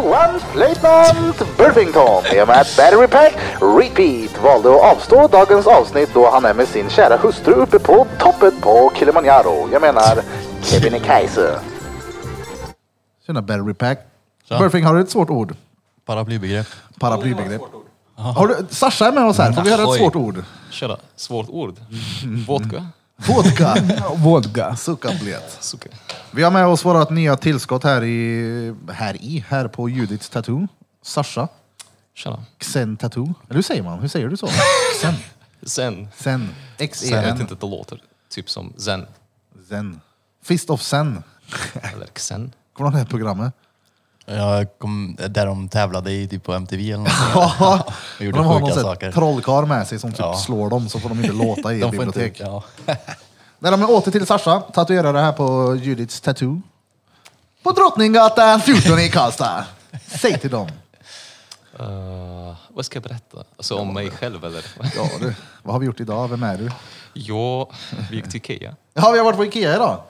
Johan Löjtnant Burfington i och med att Battery Pack Repeat valde att avstå dagens avsnitt då han är med sin kära hustru uppe på toppen på Kilimanjaro. Jag menar Kebnekaise. Tjena Battery Pack. Tja. Burfing, har du ett svårt ord? Paraplybegrepp. Paraplybegrepp. Har du, Sasha är med oss här, får vi höra ett svårt ord? Köra. Svårt ord. Vodka. Vodka. Vodka. Suckablet. Suka. Vi har med oss vårt nya tillskott här i, här i, här på Judiths Tattoo. Sasha. Tjena. Xen Tattoo. Eller hur säger man? Hur säger du så? Xen. Zen. Sen. Sen jag vet X-E-N. inte, det låter typ som zen. Zen. Fist of Zen. Eller xen. Kommer du ihåg det här programmet? Jag kom, där de tävlade i typ på MTV eller något. Ja. Och gjorde De har någon sjuka sån saker. här trollkarl med sig som typ Ja. slår dem så får de inte låta i ett De får inte, bibliotek. ja. Nej, men åter till Sasha, tatuerare här på Judiths Tattoo. På Drottninggatan 14 i Karlstad. Säg till dem. Uh, vad ska jag berätta? Alltså om mig själv eller? Ja du, vad har vi gjort idag? Vem är du? Ja, vi gick till Ikea. Ja, vi har varit på Ikea idag.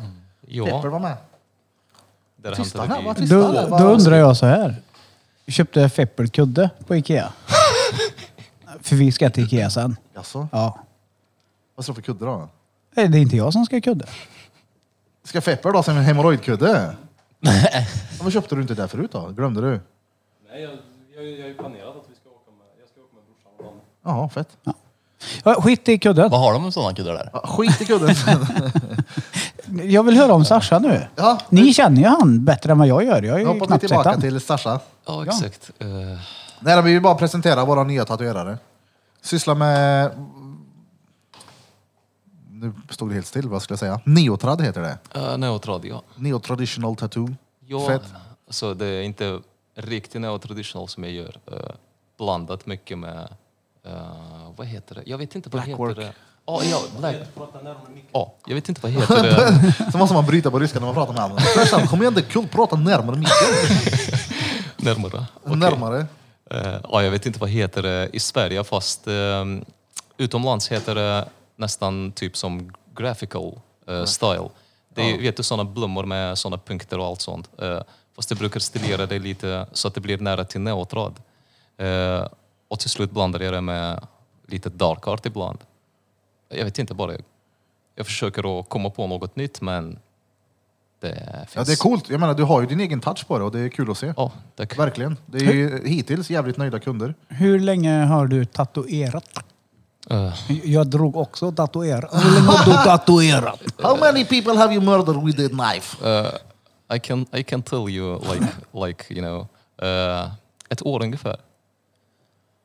Ja, Pepper var med. Där Tysta handlade här, vad tysta Då, då undrar jag så här. Vi köpte Feppelkudde på Ikea. För vi ska till Ikea sen. Jaså, Ja. vad står det för kudde då? Nej, Det är inte jag som ska ha kudde. Ska Pepper då som en hemorrojdkudde? Nej. Vad köpte du inte där förut då? Glömde du? Nej, jag, jag, jag har ju planerat att vi ska åka med, jag ska åka med brorsan och Dan. Jaha, fett. Ja, skit i kudden. Vad har de med sådana kuddar där? Ja, skit i kudden. Jag vill höra om Sasha nu. Ja, Ni känner ju han bättre än vad jag gör. Jag har Nu ju hoppar vi knappt sett tillbaka han. till Sasha. Ja, exakt. Eh, Nej, då, vi vill bara presentera våra nya tatuerare. Sysslar med... Nu stod det helt still, vad skulle jag säga? Neotrad heter det. uh, neotrad, ja. Neo-traditional tattoo. Ja, Fett. alltså det är inte riktigt neo-traditional som jag gör. eh, blandat mycket med, eh, vad heter det? Jag vet inte vad Blackwork. heter det. Ja, ja, black. Ja, jag vet inte vad heter det. Så måste man bryta på ryska när man pratar med. Farsan, kom igen, det är kul, prata närmare micken. Närmare. Okej. Närmare. Eh, ja, jag vet inte vad heter det i Sverige fast eh, utomlands heter det nästan typ som graphical eh, style. Det är vet du, sådana blommor med sådana punkter och allt sånt. Eh, fast det brukar stilera det lite så att det blir nära till neotrad. Eh, och till slut blandar jag det med lite dark art ibland. Jag vet inte, bara jag försöker att komma på något nytt men det finns... Ja, det är coolt. Jag menar, du har ju din egen touch på det och det är kul att se. Ja, tack. Verkligen. Det är ju hittills jävligt nöjda kunder. Hur länge har du tatuerat? Eh, Jag drog också tatuerat. Hur länge har du tatuerat? How many people have you murdered with a knife? Uh, I can I can tell you like like you know uh, ett år ungefär.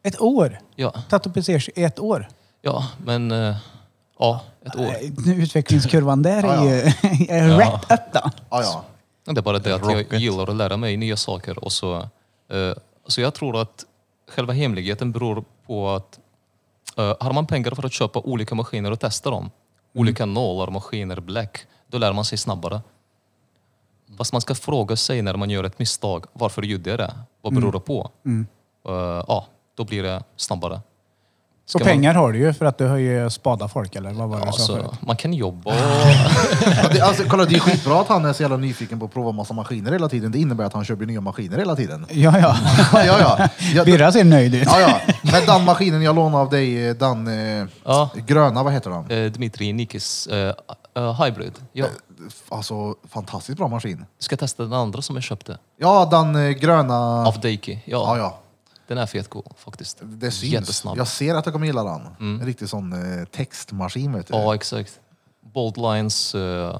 Ett år? Ja, Tatueras i ett år? Ja, men uh, ja, ett år. Eh, Utvecklingskurvan där är ju är rätt öppen. Ja, ja. Det är bara det att jag Rocket. gillar att lära mig nya saker och så. Uh, så jag tror att själva hemligheten beror på att uh, har man pengar för att köpa olika maskiner och testa dem, olika nålar, maskiner, bläck, då lär man sig snabbare. Fast man ska fråga sig när man gör ett misstag, varför gjorde jag det? Vad beror det på? Uh, ja, då blir det snabbare. Ska Och man- pengar har du ju för att du har ju spadat folk eller vad var det sa Alltså, förut? man kan jobba och... Ja, det, alltså, kolla, det är skitbra att han är så jävla nyfiken på att prova massa maskiner hela tiden. Det innebär att han köper nya maskiner hela tiden. Ja, ja. ja, ja. ja, Birra ser nöjd ut. ja, ja. Men den maskinen jag lånade av dig, eh, den eh, Ja, gröna, vad heter den? eh, Dmitrij Nikis eh, eh, Hybrid. Ja, Alltså, fantastiskt bra maskin. du ska testa den andra som jag köpte. Ja, den eh, gröna... Av Deiki. Ja, Ja, ja. Den är fet god faktiskt. Det syns. Jättesnabb. Jag ser att jag kommer gilla den. En riktig sån eh, textmaskin, vet du. Ja, exakt. Bold lines eh,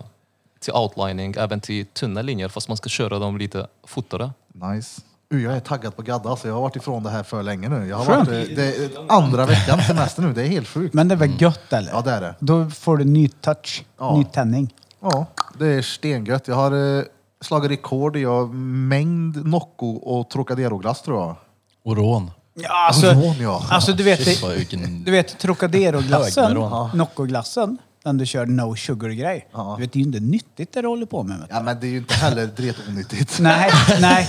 till outlining, även till tunna linjer fast man ska köra dem lite fortare. Nice. Uh, jag är taggad på gadda, så jag har varit ifrån det här för länge nu. Jag har Skönt. varit, eh, det är andra veckan semester nu, det är helt sjukt. Men det är väl gött eller? Ja, det är det. Då får du ny touch, Ja. ny tändning. Ja, det är stengött. Jag har eh, slagit rekord i att mängd Nocco och Trocadero-glass tror jag. Och rån. Ja, alltså, Rån, ja. alltså du vet, Shit, vad vilken... du vet Trocadero-glassen. Nocco-glassen, den du kör no sugar-grej. Du vet, det är ju inte nyttigt det du håller på med. vet du. Ja, men det är ju inte heller dretonyttigt. Nej, nej,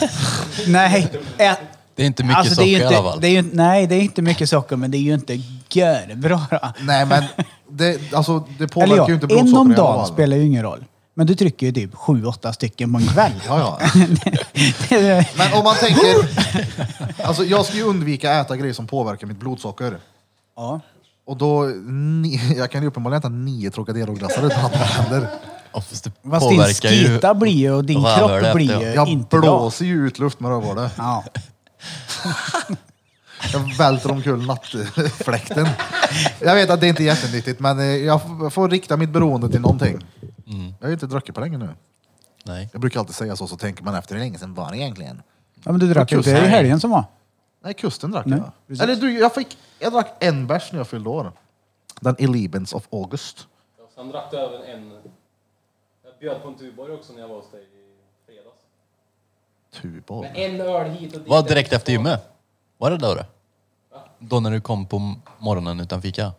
nej. Ä- Det är inte mycket alltså, det socker är ju i inte, alla fall. det är ju, Nej, det är inte mycket socker, men det är ju inte görbra. då. Nej, men det, alltså, det Eller påverkar ja, ju inte en om blodsockret i alla dagen fall. spelar ju ingen roll. Men du trycker ju typ sju, åtta stycken på en kväll. Ja, ja. Det är- Men om man tänker... Alltså jag ska ju undvika att äta grejer som påverkar mitt blodsocker. ja. Och då, ni, jag kan ju uppenbarligen äta nio Trocadero-glassar utan att det händer. Ja, fast det Fast din påverkar ju skita blir ju och din kropp blir efter. ju Jag inte bra. blåser ju ut luft med rövhålet. Ja. Jag välter omkull nattfläkten. Jag vet att det inte är jättenyttigt, men eh, jag f- får rikta mitt beroende till någonting. Mm. Jag har ju inte druckit på länge nu. Nej. Jag brukar alltid säga så, så tänker man efter hur länge sedan var det egentligen? ja, men du drack ju inte i helgen som var. Nej, kusten drack Nej, jag. precis. Eller du, jag, fick, jag drack en bärs när jag fyllde år. Den 11th of August. Ja, sen drack du även en... Jag bjöd på en Tuborg också när jag var hos dig i fredags. Tuborg. Men en öl hit och dit. Var direkt efter gymmet? Var det då det? Då när du kom på morgonen utan fika?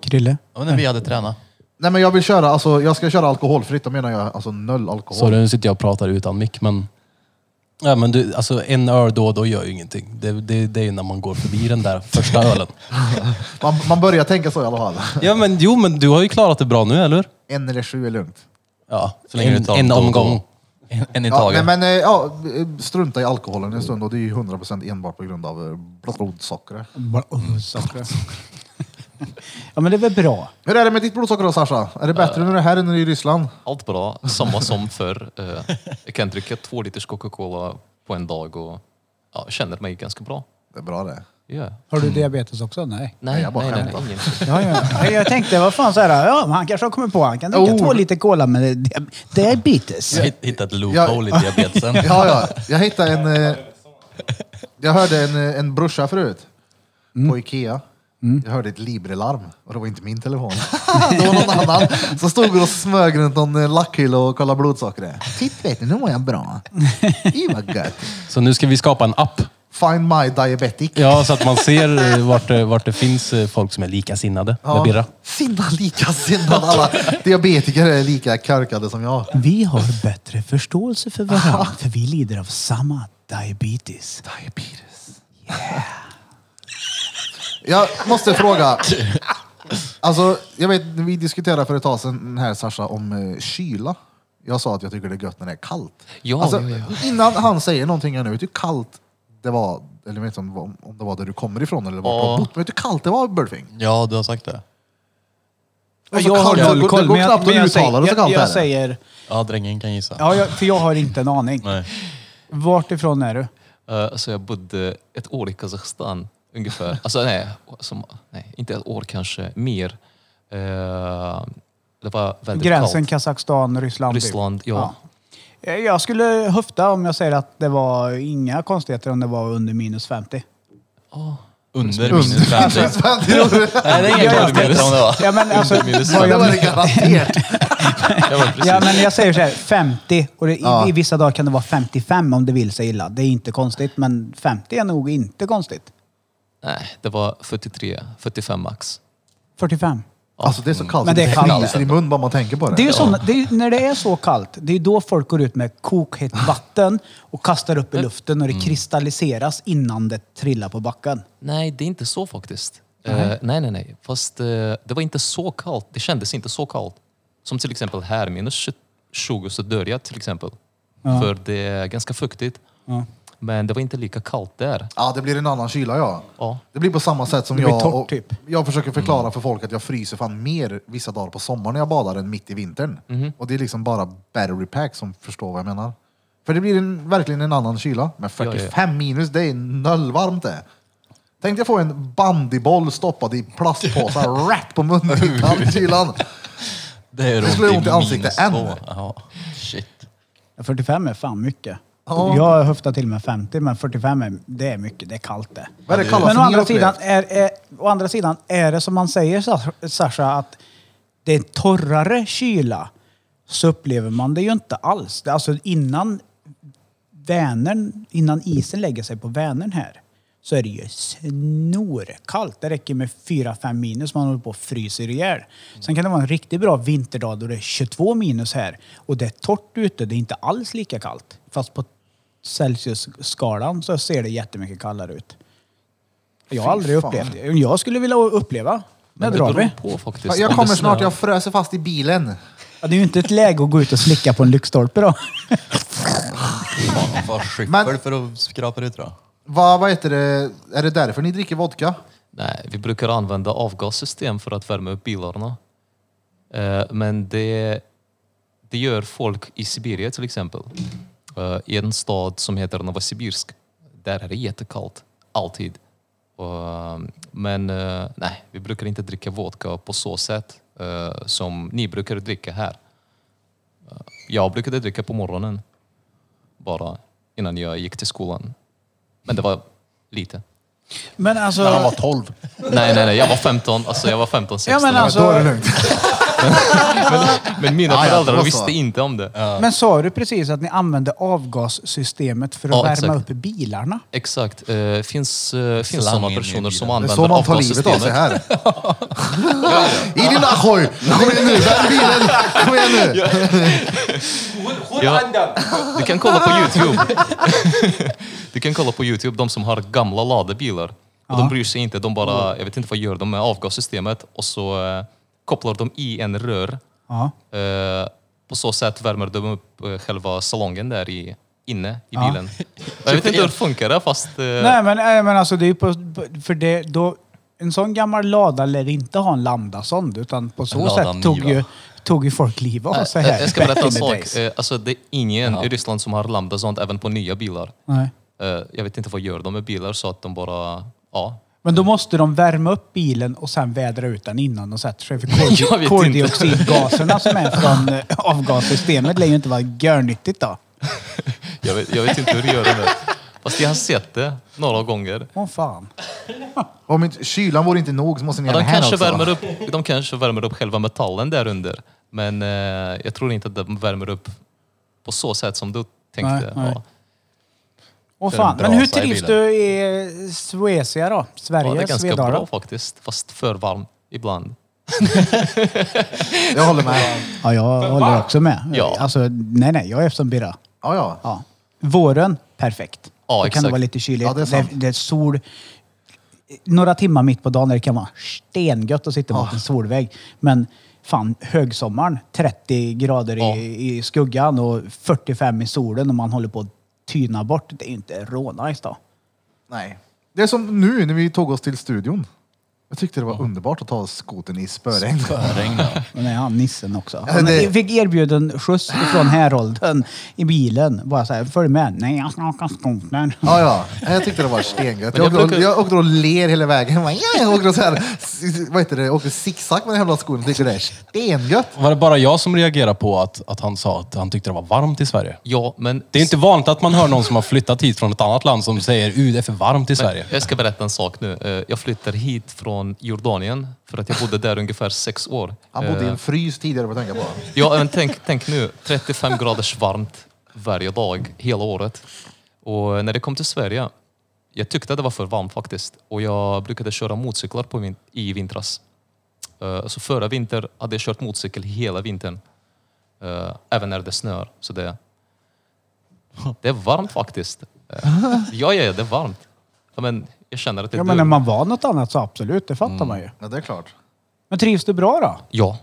Krille? Ja, när vi hade tränat. Nej men jag vill köra, alltså jag ska köra alkoholfritt, då menar jag alltså noll alkohol. Så nu sitter jag och pratar utan mick, men... Ja, men du, alltså en öl då och då gör ju ingenting. Det, det, det är ju när man går förbi den där första ölen. Man, man börjar tänka så i alla fall. Ja, men jo, men du har ju klarat det bra nu, eller? En eller sju är lugnt. Ja, Så länge en, du tar en dem då och då. omgång. En, en i Ja, nej, taget. men eh, ja, strunta i alkoholen en stund och det är ju 100% enbart på grund av eh, blodsockret. Oh, socker. Ja men det är väl bra. Hur är det med ditt blodsocker då Sasha? Är det bättre när du är här än när du är i Ryssland? Allt bra, samma som förr. Eh, Jag kan dricka två liters Coca-Cola på en dag och ja, känner mig ganska bra. Det är bra det. Ja. Har du diabetes också? Nej. Nej, jag bara nej, nej, nej, skämtar. ingen. Ja, ja. Jag tänkte, vad fan så här, ja, men han kanske har kommit på han kan dricka Oh. två liter cola med dia- diabetes. Jag hitt- hittade ett loophole i diabetesen. Ja, ja. Jag hittade en... eh, Jag hörde en, eh, en brorsa förut. På Ikea. Jag hörde ett Libre-larm och det var inte min telefon. det var någon annan som stod och smög runt någon eh, lackhylla och kollade blodsockret. Titt vet ni, nu mår jag bra. Det var gött. Så nu ska vi skapa en app. Find my diabetic. Ja, så att man ser eh, vart det, vart det finns eh, folk som är likasinnade med Birra. Sinna likasinnade. Alla diabetiker är lika körkade som jag. Vi har bättre förståelse för varandra, för vi lider av samma diabetes. Diabetes. Jag måste fråga. Alltså, jag vet, vi diskuterade för ett tag sedan här Sasha om eh, kyla. Jag sa att jag tycker det är gött när det är kallt. Ja, alltså, ja, ja. Innan han säger någonting här nu, vet du hur kallt det var? Eller vet inte om, om det var där du kommer ifrån eller vart du har Ja. bott. Men vet du hur kallt det var i Burfing? Ja, du har sagt det. Alltså, jag har kallt, så noll det koll, går men jag- knappt men att uttala det så säger- kallt jag, jag är det. säger, Ja, drängen kan gissa. ja, jag, för jag har inte en aning. Nej. Vart ifrån är du? Eh, Så jag bodde ett år i Kazakstan ungefär. Alltså nej, som, nej inte ett år kanske, mer. Eh, Det var väldigt Gränsen kallt. Kazakstan, Ryssland. Ryssland, ja. Ja. Jag skulle höfta om jag säger att det var inga konstigheter om det var under minus 50. Under minus 50. Nej, det är inga konstigheter om det var. Ja, men alltså, minus vad Det var det jag, garanterat. Ja, men precis. ja, men jag säger så här, 50 och det, i, Ja. i vissa dagar kan det vara 55 om det vill sig illa. Det är inte konstigt, men 50 är nog inte konstigt. Nej, det var 43, 45 max. 45. Alltså det är så kallt Men så det är kallt. fryser i mun bara man tänker på det. Det är ju såna, det är, när det är så kallt, det är då folk går ut med kokhett vatten och kastar upp i luften och det kristalliseras innan det trillar på backen. Nej, det är inte så faktiskt. Eh, nej, nej, nej. Fast eh, det var inte så kallt. Det kändes inte så kallt. Som till exempel här, minus 20 så dör jag till exempel. För det är ganska fuktigt. Ja. Men det var inte lika kallt där. Ja, det blir en annan kyla ja. Ja. Det blir på samma sätt som Det blir jag. torrt, och typ. Jag försöker förklara för folk att jag fryser fan mer vissa dagar på sommaren när jag badar än mitt i vintern. Och det är liksom bara battery pack som förstår vad jag menar. För det blir en, verkligen en annan kyla. Men 45 minus, det är nollvarmt det. Tänkte jag få en bandyboll stoppad i plastpåsar rätt på munnen i kylan. Det är Det skulle ont i ansiktet än. två. Ja, shit. 45 är fan mycket. Ja. Jag höftar till med 50, men 45 är, det är mycket. Det är kallt det. Vad är det kallaste Men å ni andra, har sidan upplevt? är, är, å andra sidan, är det som man säger Sa- Sasha, att det är torrare kyla, så upplever man det ju inte alls. Det- Alltså innan Vänern, innan isen lägger sig på Vänern här, så är det ju snorkallt. Det räcker med 4-5 minus, man håller på och fryser ihjäl. Sen kan det vara en riktigt bra vinterdag då det är 22 minus här och det är torrt ute, det är inte alls lika kallt. Fast på Celsius-skalan så ser det jättemycket kallare ut. Jag har Fy aldrig fan. upplevt det. Jag skulle vilja uppleva. När Men det drar beror vi? på faktiskt. Jag om kommer det snart, snöar. jag fräser fast i bilen. Ja, det är ju inte ett läge att gå ut och slicka på en lyktstolpe då. Fan, vad skyffel Men- för att skrapa ut då. Vad, vad heter det? Är det därför ni dricker vodka? Nej, vi brukar använda avgassystem för att värma upp bilarna. Eh, Men det, det gör folk i Sibirien till exempel. Eh, I en stad som heter Novosibirsk. Där är det jättekallt. Alltid. Och, Men eh, nej, vi brukar inte dricka vodka på så sätt eh, som ni brukar dricka här. Eh, jag brukade dricka på morgonen. Bara innan jag gick till skolan. Men det var lite. Men alltså... När han var 12. Nej, nej, nej. Jag var 15. Alltså, jag var 15, 16. Ja, men alltså- Då är det lugnt. Men mina Ja, ja, föräldrar så. visste inte om det. Men sa du precis att ni använde avgassystemet för att Ja, värma exakt. upp bilarna? Exakt. Det finns, eh, finns sådana i personer som bilen. Det är använder så man tar livet av sig avgassystemet. här. I din ahoj! Kom igen nu, vänd bilen! Kom igen nu! Ja, du kan kolla på Youtube. du kan kolla på Youtube, de som har gamla ladebilar. Och de bryr sig inte, de bara, jag vet inte vad gör de med avgassystemet och så eh, kopplar de i en rör. Ja. Eh, på så sätt värmer de upp eh, själva salongen där i, inne i bilen. Och Jag vet inte hur det funkar fast... eh, Nej men, nej, men alltså det är ju på, för det, då, en sån gammal lada lär inte ha en lambda-sond utan på så Lada sätt tog Niva. ju, tog ju folk livet av sig Jag, här. jag ska berätta en in the sak. days. Eh, Alltså, det är ingen i Ryssland som har lambda sånt även på nya bilar. Nej. Eh, Jag vet inte vad gör de med bilar så att de bara... Ja. Men då måste de värma upp bilen och sen vädra ut den innan de sätter sig. För Jag vet koldioxidgaserna som är från eh, avgassystemet lär ju inte vara görnyttigt då. Jag vet, jag vet inte hur de gör det. med. Fast jag har sett det några gånger. Åh fan. Om inte, kylan vore inte nog så måste ni Ja, göra de, det här kanske också. värmer upp, de kanske värmer upp själva metallen där under. Men eh, jag tror inte att de värmer upp på så sätt som du tänkte. Nej, nej. Ja. Åh fan. en Men hur brasa i trivs bilen. du i Suecia då? Sverige, Ja, det är ganska Svedala? bra faktiskt. Fast för varmt ibland. Jag håller med. Ja, jag håller också med. Ja. Alltså, nej, nej, jag är som Birra. Ja, ja. Ja. Våren, perfekt. Ja, Då kan exakt. det vara lite kyligt. Ja, det är det, sant. det är sol. Några timmar mitt på dagen där det kan vara stengött att sitta mot en solvägg. Men fan, högsommaren, 30 grader Ja. i, i skuggan och 45 i solen och man håller på att tyna bort. Det är inte rånice då. Nej. Det är som nu när vi tog oss till studion. Jag tyckte det var underbart att ta skoten i spöregn. Spöregn ja. Men är han nissen också? Han det- fick erbjuden skjuts från Härolden i bilen. Bara så här, följ med. Nej, jag ska åka skoter. Ja, ja. Jag tyckte det var stengött. Jag, jag åkte brukar- jag åkte och ler hela vägen. Jag, bara, ja, jag åkte och så här, vad heter det, jag åkte zigzag med den jävla skon. Jag tyckte det är stengött. Var det bara jag som reagerade på att, att han sa att han tyckte det var varmt i Sverige? Ja, men Det är inte vanligt att man hör någon som har flyttat hit från ett annat land som säger att det är för varmt i Sverige. jag ska berätta en sak nu. Eh, Jag flyttade hit från Jordanien för att jag bodde där ungefär sex år. Han bodde i Eh, en frys tidigare att tänka på. Ja, men tänk, tänk nu, 35 graders varmt varje dag, hela året. Och när det kom till Sverige, jag tyckte att det var för varmt faktiskt. Och jag brukade köra motorcyklar på vin- i vintras. Eh, Så förra vinter hade jag kört motorcykel hela vintern. Eh, Även när det snör. Så det, det är varmt faktiskt. Eh, Ja, ja, det är varmt. Men jag känner att det är Ja, men när man var något annat så absolut, det fattar man ju. Ja, det är klart. Men trivs du bra då? Ja.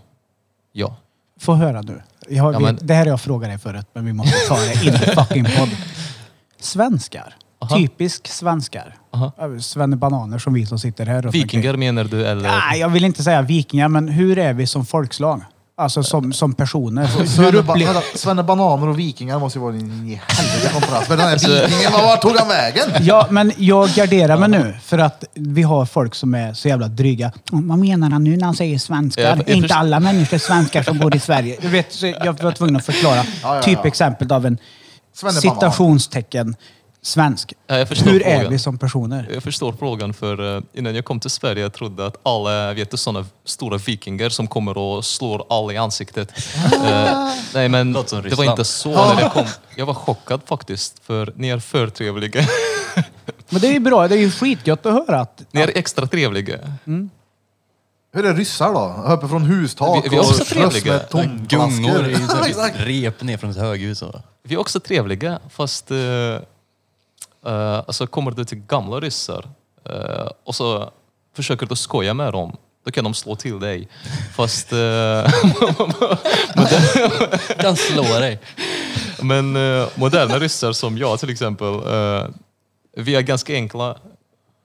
Ja. Få höra nu. Jag, har- Ja, men- Det här har jag frågat dig förut, men vi måste ta det in i fucking podd. Svenskar. Aha. Typisk svenskar. Aha. Svenne bananer som vi som sitter här. runt omkring. Vikingar menar du eller? Nej, jag vill inte säga vikingar, men hur är vi som folkslag? Alltså som, som personer. Hur Svenne, ba- upplever... vänta, Svenne Bananer och vikingar måste ju vara en i helvete kontrast. Men den här Alltså- vikingen, var tog han vägen? Ja, men jag garderar mig nu för att vi har folk som är så jävla dryga. "Oh, Vad menar han nu när han säger svenskar? Jag- jag inte först- alla människor är svenskar som bor i Sverige. Du vet, så jag var tvungen att förklara ja, ja. exempel av en Svenne Banan. citationstecken svensk. Ja, jag förstår Hur är frågan. vi som personer? Jag förstår frågan för eh, innan jag kom till Sverige jag trodde att alla vet sådana stora vikingar som kommer och slår alla i ansiktet. Eh, nej men det var inte så när jag kom. Jag var chockad faktiskt för ni är för trevliga. Men det är ju bra, det är ju skitgött att höra att... ni är extra trevliga. Hur är ryssar då? Uppe från hustak Vi- vi är också och slåss med tomflaskor. Gungor i rep ner från ett höghus. Och... Vi är också trevliga fast uh, alltså kommer du till gamla ryssar eh, och så försöker du skoja med dem. Då kan de slå till dig. Fast... eh, Kan slå dig. Men eh, moderna ryssar som jag till exempel, eh, vi är ganska enkla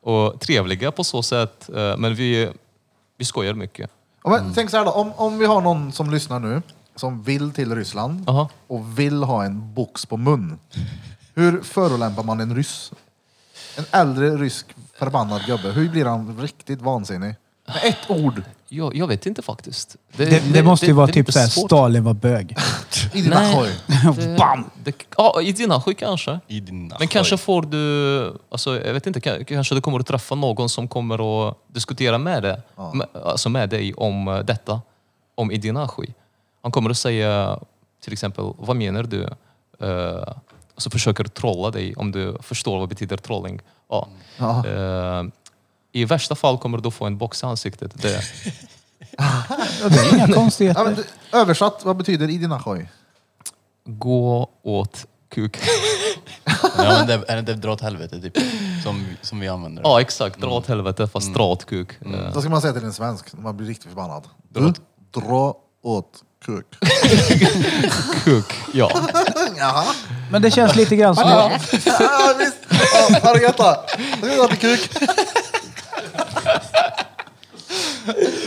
och trevliga på så sätt, men vi, vi skojar mycket. Men, Tänk så här då, om, om vi har någon som lyssnar nu som vill till Ryssland Aha. och vill ha en box på mun. Hur förolämpar man en ryss? En äldre rysk förbannad gubbe. Hur blir han riktigt vansinnig? Med ett ord. Jag, jag vet inte faktiskt. Det, det, måste ju vara det typ såhär. Stalin var bög. I dina Nej. skoj. Det- Bam! Det, ja, i dina sjuk kanske. I dina Men kanske skoj. får du, alltså, jag vet inte, ka- kanske du kommer att träffa någon som kommer att diskutera med, det, med, alltså med dig om eh, detta, om Idinashi. Han kommer att säga till exempel, vad menar du? Uh, så försöker trolla dig om du förstår vad betyder trolling. Ja. Ja. Eh, I värsta fall kommer du få en box i ansiktet. Det, det är inga Ja, men, konstigheter. du- översatt, vad betyder i dina skoj? gå åt kuk. Ja, men det, är det dra åt helvete typ. Som, som vi använder. ja exakt, dra åt helvete fast dra åt kuk. Eh, Då ska man säga till en svensk, man blir riktigt förbannad. Dra åt- dra åt kuk. Kuk, ja. Jaha. Men det känns lite grann som... Ja, visst. Ja, Argata. Du dra till kuk.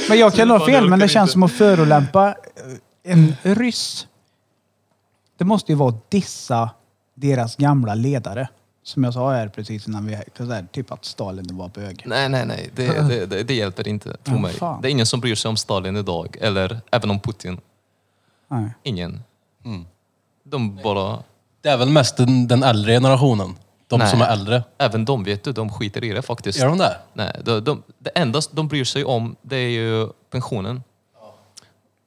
Men jag kan ha fel, men det känns som att förolämpa en ryss. Det måste ju vara att dissa deras gamla ledare. Som jag sa här precis innan vi... så där, Typ att Stalin var bög. Nej, nej, nej. Det, det, det, det hjälper inte, tro Ja, mig. Det är ingen som bryr sig om Stalin idag, eller även om Putin. Nej. Ingen. Mm. De bara... Det är väl mest den, den äldre generationen. De Nej. som är äldre. Även de vet du, de skiter i det faktiskt. Gör de det? Nej, de, de, det enda de bryr sig om, det är ju pensionen.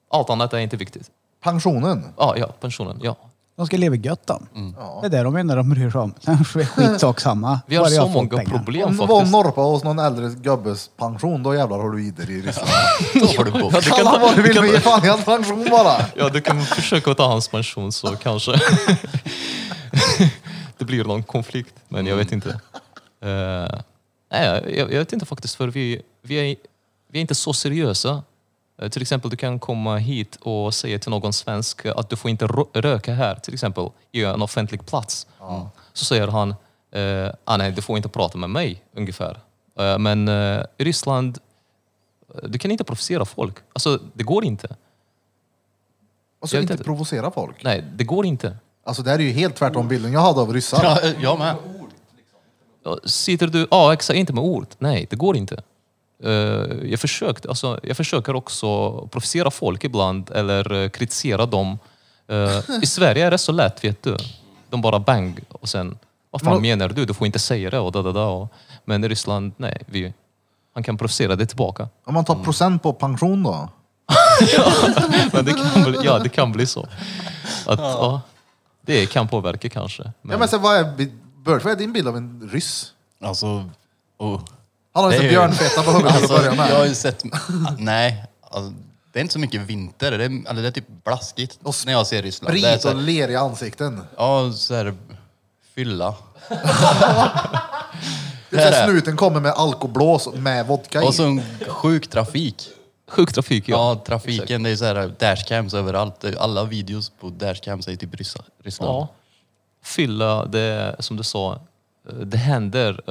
Allt annat är inte viktigt. Pensionen. Ja, ja, pensionen, ja. De ska leva gött då. Mm. Det är det de menar de bryr sig om. Skitsamma. Vi har Bara jag så får många pengar. problem Om du var faktiskt. norpa hos någon äldre gubbes pension, då jävlar har du i dig i Ryssland. Då får du bo. Kalla vad du vill, men ge fan i hans pension bara. Ja, du kan försöka ta hans pension så kanske det blir någon konflikt. Men jag vet inte. Eh, nej, jag, jag vet inte faktiskt för vi, vi, är, vi är inte så seriösa. Eh, till exempel du kan komma hit och säga till någon svensk att du får inte rö- röka här till exempel i en offentlig plats. Så säger han eh, ah, nej, du får inte prata med mig ungefär. Eh, men eh, i Ryssland, du kan inte provocera folk. Alltså det går inte. Och så Jag inte inte. provocera folk. Nej, det går inte. Alltså det här är ju helt tvärtom bilden jag hade av ryssar. Ja, jag med. Sitter du... Ja, exakt. Inte med ord. Nej, det går inte. Eh, jag, försökt, alltså, jag försöker också provocera folk ibland eller eh, kritisera dem. Eh, I Sverige är det så lätt, vet du. De bara bang och sen... Vad fan Men- menar du? Du får inte säga det och da, da, da. Och, men i Ryssland, nej. Vi, han kan provocera det tillbaka. Om man tar procent på pension då? Men det kan bli, ja, det kan bli så. Att, ja. det kan påverka kanske. Men, Ja, men sen, vad, är, Bert, vad är din bild av en ryss? Alltså... Oh. Han har ju Det är ju- björnfeta på huvudet till Alltså, att börja med. jag har ju sett... Nej, alltså, det är inte så mycket vinter. Det är, eller det är typ blaskigt Och när jag ser Ryssland. Det är Sprit så och här, ler i ansikten. ja, så här, fylla. Det är så här, snuten kommer med alkoblås med vodka i. Och så en sjuk trafik. Sjuk trafik, ja. Ja, trafiken. Det är så här dashcams överallt. Alla videos på dashcams är typ Ryssa- Ryssland. Ja. Fylla, det som du sa, eh, det händer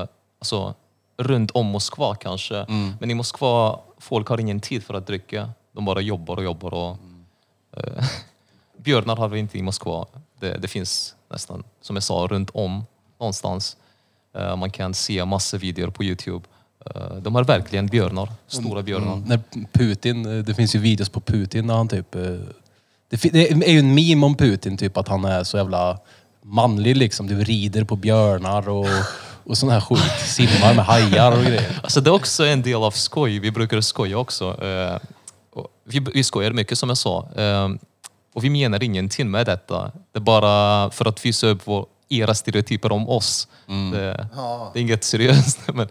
eh, alltså, runt om Moskva kanske. Men i Moskva, folk har ingen tid för att dricka. De bara jobbar och jobbar. Och, eh, björnar har vi inte i Moskva. Det, det finns nästan, som jag sa, runt om någonstans. Eh, man kan se massor videor på Youtube. Eh, de har verkligen björnar, stora björnar. När Putin, det finns ju videos på Putin när han typ... Det, det är ju en meme om Putin, typ att han är så jävla manlig liksom. Du rider på björnar och, och sån här skit. Simmar med hajar och grejer. Alltså det är också en del av skoj. Vi brukar skoja också. Eh, och vi, vi skojar mycket som jag sa. Eh, och vi menar ingenting med detta. Det är bara för att visa upp vår, era stereotyper om oss. Det, det är inget seriöst. Men, men,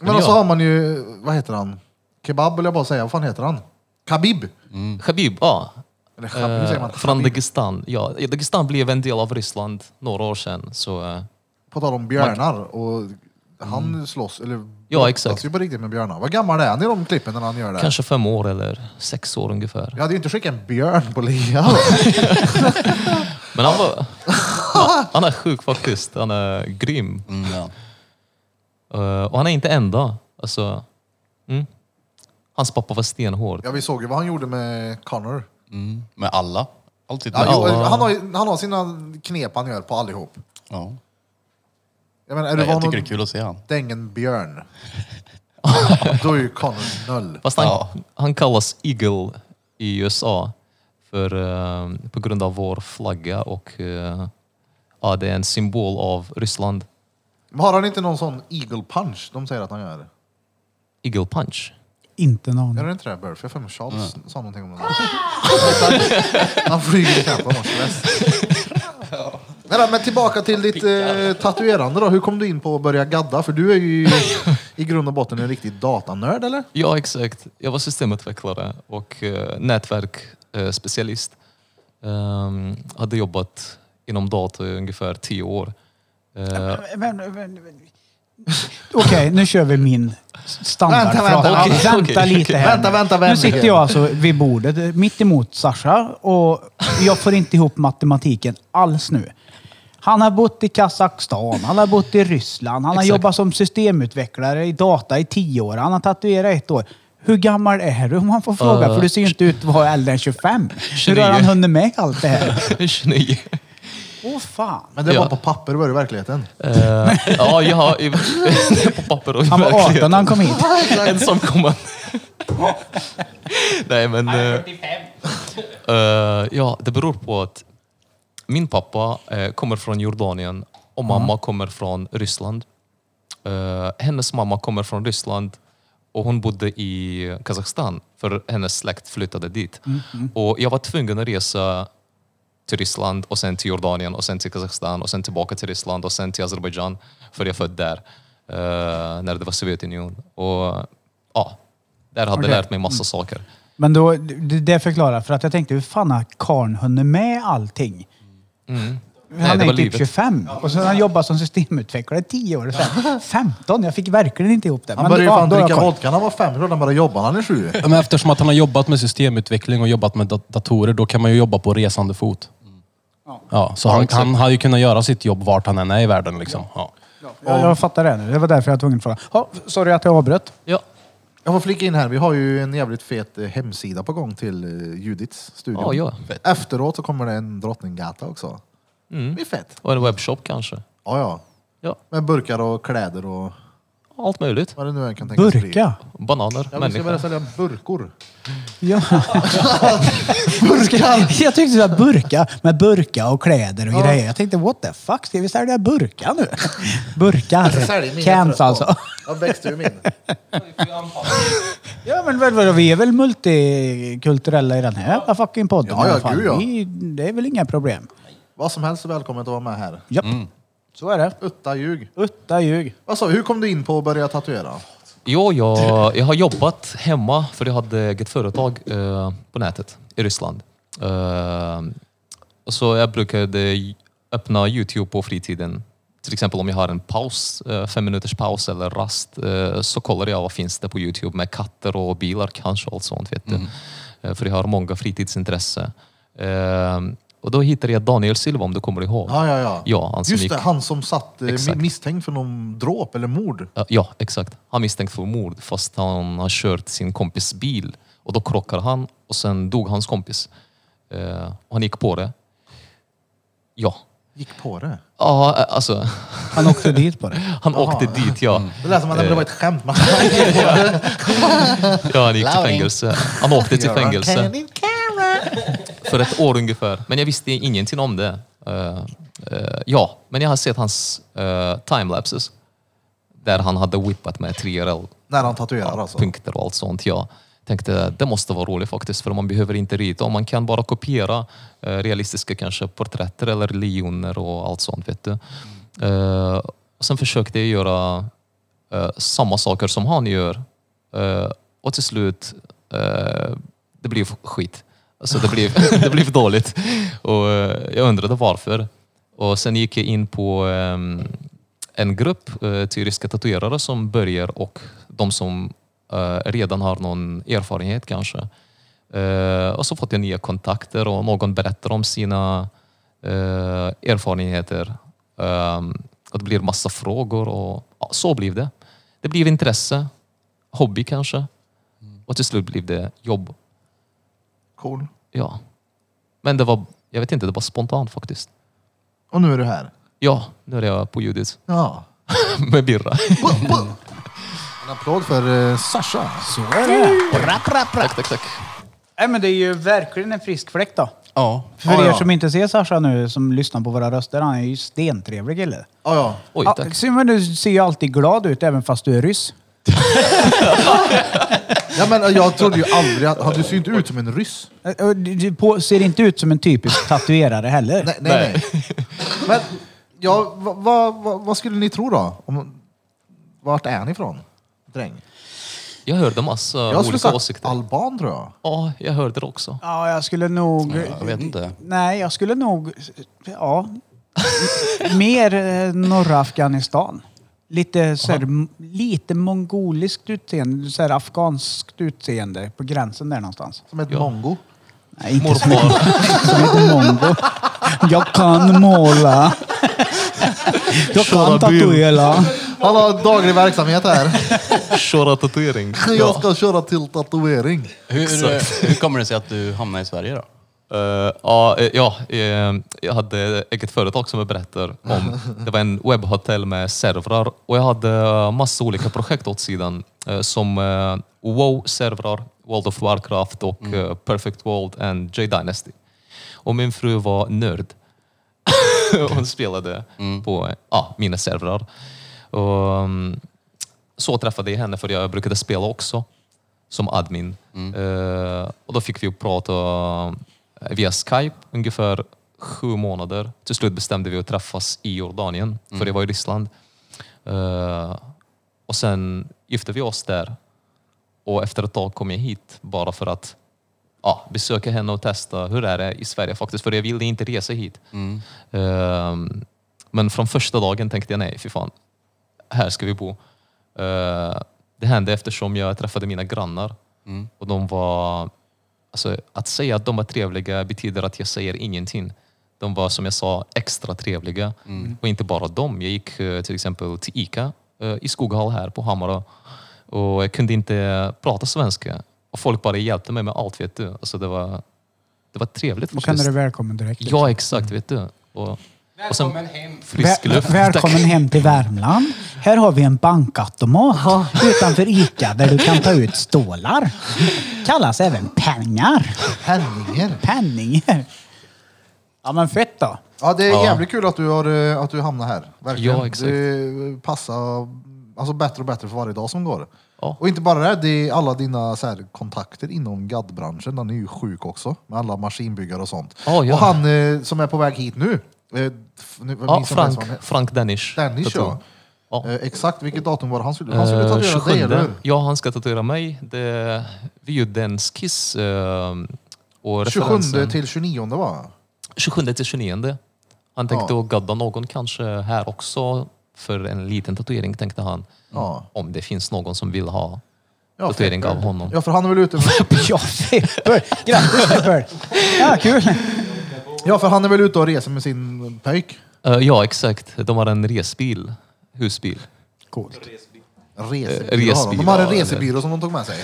Men och så ja, har man ju, vad heter han? Kebab vill jag bara säga, vad fan heter han? Khabib. Khabib, ja. Eller Khabib säger Eh, man. från Khabib. Dagestan. Ja, Dagestan blev en del av Ryssland några år sedan. Så, eh, På tal om björnar och Han slåss, eller Ja, exakt. ju på riktigt med björnar. Vad gammal är han i de klippen när han gör det? Kanske fem år eller sex år ungefär. Jag hade ju inte skickat en björn på Lea. Men han var... han, han är sjuk faktiskt. Han är grym. Mm, ja. Eh, och han är inte enda. Alltså, mm. Hans pappa var stenhård. ja, vi såg ju vad han gjorde med Connor. Mm. Med alla. Alltid Ja, med jo, alla. han, har, ju- han har sina knep han gör på allihop. Ja. Jag menar, är du Nej, jag van tycker det är att kul att se han. dänga en björn, då är ju Connor noll. Fast han, Ja. han kallas Eagle i USA för, eh, på grund av vår flagga och eh, ja, det är en symbol av Ryssland. Men Har han inte någon sån eagle punch de säger att han gör? Eagle punch. Inte en Gör aning. det inte det Burf? Jag har för mig Charles sa någonting om det. han flyger i kamp, han har stress. Men, då, men tillbaka till ditt eh, tatuerande då. Hur kom du in på att börja gadda? För du är ju i grund och botten en riktig datanörd eller? Ja, exakt. Jag var systemutvecklare och eh, nätverkspecialist. Um, hade jobbat inom data i ungefär tio år. Eh, Men- men- men- Okej, nu kör vi min standardfras. Vänta, vänta, okej, vänta okej, lite här Vänta, nu. vänta, Nu vänta. sitter jag alltså vid bordet mitt emot Sasha och jag får inte ihop matematiken alls nu. Han har bott i Kazakstan, han har bott i Ryssland, han har Exakt. jobbat som systemutvecklare i data i tio år, han har tatuerat ett år. Hur gammal är du om man får fråga? Uh, För du ser ju inte ut att vara äldre än 25. Hur 29. har han hunnit med allt det här? 29. Åh fan. Men det Ja. var på papper, var det verkligheten? Eh, ja, jag har i, på papper och i Han var 18 verkligheten. när han kom hit. En som kommer. Nej men... eh, ja, det beror på att min pappa eh, kommer från Jordanien och mamma kommer från Ryssland. Eh, hennes mamma kommer från Ryssland och hon bodde i Kazakstan för hennes släkt flyttade dit. Och jag var tvungen att resa till Ryssland och sen till Jordanien och sen till Kazakstan och sen tillbaka till Ryssland och sen till Azerbajdzjan för jag född där eh, när det var Sovjetunionen. Och ja, där hade jag Okej. lärt mig massa saker. Men då, det, det förklarar, för att jag tänkte hur fan har karln hunnit med allting? Nej, Han det är var typ livet. 25 och så har han jobbat som systemutvecklare i 10 år. Sen 15, jag fick verkligen inte ihop det. Han började ju fan då har jag dricka koll. vodka när han var fem, klart han började jobba när han är sju. Ja, Men eftersom att han har jobbat med systemutveckling och jobbat med dat- datorer, då kan man ju jobba på resande fot. Ja, så han, han hade ju kunnat göra sitt jobb vart han än är i världen. Liksom. Ja. Ja, jag fattar det nu. Det var därför jag var tvungen att fråga. Ja, sorry att jag avbröt. Ja, Jag får flika in här, vi har ju en jävligt fet eh, hemsida på gång till eh, Judits studio. ja, ja. Efteråt så kommer det en Drottninggata också. Mm. Det är fett. Och en webbshop kanske. Ja, ja. Ja, Med burkar och kläder och allt möjligt. vad det nu än kan tänkas bli. Burka? Bananer, Ja, vi ska börja människor. sälja burkor. Ja. burkar? Jag tyckte det var burka med burka och kläder och grejer. Jag tänkte what the fuck, ska vi sälja burkar nu? Burkar. Sälj Cans alltså. Jag växte ju min. Ja men vad- vad- vi är väl multikulturella i den här fucking podden Ja, i ja, alla fall. gud, ja. Vi, det är väl inga problem. Vad som helst är välkommet att vara med här. Japp. Så är det. Utta ljug. Utta ljug. Vad sa hur kom du in på att börja tatuera? Jo, jag, jag har jobbat hemma för jag hade eget företag eh, på nätet i Ryssland. Eh, så jag brukade öppna Youtube på fritiden. Till exempel om jag har en paus, eh, fem minuters paus eller rast, eh, så kollar jag vad finns det på Youtube med katter och bilar kanske och allt sånt. Vet du. Eh, för jag har många fritidsintresse. Och då hittade jag Daniel Silva om du kommer ihåg. Ja, ja, ja. Ja, han Just gick- det, han som satt Exakt. misstänkt för någon dråp eller mord. Ja, exakt. Han misstänkt för mord fast han har kört sin kompis bil. Och då krockade han och sen dog hans kompis. Och han gick på det. Ja. Gick på det. Ja, alltså. Han åkte dit på det. Han åkte dit, ja. Det lät som att det var ett skämt. Man Ja, han gick till fängelse. Han åkte till fängelse för ett år ungefär. Men jag visste ingenting om det. Eh, eh, ja, men jag har sett hans uh, timelapses. Där han hade whippat med 3RL När han tatuerar alltså. punkter och allt sånt. Jag tänkte det måste vara roligt faktiskt för man behöver inte rita. Om man kan bara kopiera eh, realistiska kanske porträtter eller lejoner och allt sånt. Vet du. Eh, och sen försökte jag göra eh, samma saker som han gör. Eh, och till slut, eh, det blev skit. Alltså det blev, det blev dåligt. Och eh, jag undrade varför. Och sen gick jag in på eh, en grupp eh, tyriska tatuerare som börjar och de som redan har någon erfarenhet kanske. Eh, och så fått jag nya kontakter och någon berättar om sina eh, erfarenheter. Ehm, och det blir massa frågor och så blev det. Det blev intresse, hobby kanske. Och till slut blev det jobb. Cool. Ja. Men det var, jag vet inte, det var spontant faktiskt. Och nu är du här. Ja, nu är jag på Judits Ja. med birra. Applåd för eh, Sasha. Så är det. Rapp, rapp, rapp. tack, tack, tack. Nej, men det är ju verkligen en frisk fläkt då. Ja. För Ja, er ja. som inte ser Sasha nu, som lyssnar på våra röster, han är ju stentrevlig kille. Ja, ja. Oj, Ja, tack. se, men du ser ju alltid glad ut även fast du är ryss. ja men eh, jag trodde ju aldrig att... Du ser ju inte ut som en ryss. Eh, och Du du på- ser inte ut som en typisk tatuerare heller. Nej, nej. nej. Men, ja, vad vad- vad- vad skulle ni tro då? Om, vart är ni ifrån? Dräng. Jag hörde massa Jag skulle olika sagt åsikter. alban tror jag. Ja, jag hörde det också. Ja, jag skulle nog... Jag vet inte. Nej, jag skulle nog... Ja. Mer eh, norra Afghanistan. Lite, så här, lite mongoliskt utseende, så här, afghanskt utseende på gränsen där någonstans. Som ett Ja. mongo. Nej, inte som, Morfar. som ett mongo. Jag kan måla. Jag kan tatuera. Han har daglig verksamhet här. Köra tatuering. Jag ska köra till tatuering. Hur, hur kommer det sig att du hamnade i Sverige då? Eh, ja, eh, ja eh, jag hade eget företag som jag berättar om. Det var en webbhotell med servrar och jag hade massa olika projekt åt sidan. eh, som uh, WoW-servrar, World of Warcraft och eh, Perfect World and J-Dynasty. Och min fru var nörd. Hon spelade på eh, ja, mina servrar. Och, mm, så träffade jag henne för jag brukade spela också som admin. Eh, och då fick vi prata eh, via Skype ungefär sju månader. Till slut bestämde vi att träffas i Jordanien, för det var i Ryssland. Eh, och sen gifte vi oss där. Och efter ett tag kom jag hit bara för att ja, besöka henne och testa hur är det i Sverige faktiskt. För jag ville inte resa hit. Eh, men från första dagen tänkte jag nej, fy fan. Här ska vi bo. Eh, det hände eftersom jag träffade mina grannar. Och de var... Alltså, att säga att de var trevliga betyder att jag säger ingenting. De var som jag sa extra trevliga. Och inte bara de. Jag gick eh, till exempel till ICA eh, i Skoghall här på Hammarö. Och jag kunde inte prata svenska. Och folk bara hjälpte mig med allt vet du. Alltså, det, var, det var trevligt Då kände du välkommen direkt. liksom. Ja exakt vet du. Och, och sen frisk luft. Välkommen hem till Värmland. Här har vi en bankautomat utanför ICA där du kan ta ut stålar. Kallas även pengar. Penninger. Penningar. Ja men fett då. Ja, det är Ja. jävligt kul att du, har, eh, att du hamnar här. Verkligen. Ja, exakt. Det passar alltså, bättre och bättre för varje dag som går. Ja. Och inte bara det, det är alla dina så här, kontakter inom gaddbranschen. Den är ju sjuk också. Med alla maskinbyggare och sånt. Ja, ja. Och han eh, som är på väg hit nu. Eh, nu Ja, Frank. Frank Danish. Tattoo. ja. Ja. Eh, exakt vilket datum var det han skulle, han skulle Eh, tatuera 27. dig, eller hur? Ja, han ska tatuera mig. Det, vi gjorde en skiss. eh, och 27 referensen- till 29 va? 27 till 29. Han tänkte Ja. att gadda någon kanske här också för en liten tatuering tänkte han. Ja. Om det finns någon som vill ha Ja, tatuering av honom. Ja, för han är väl ute med, Ja. Grattis Fepper. Ja, kul. Ja, för han är väl ute och reser med sin pöjk. Eh, ja, exakt. De har en resbil. Husbil. Coolt. Resebyrå. resbyrå, har de. de har en eller- resebyrå som de tog med sig.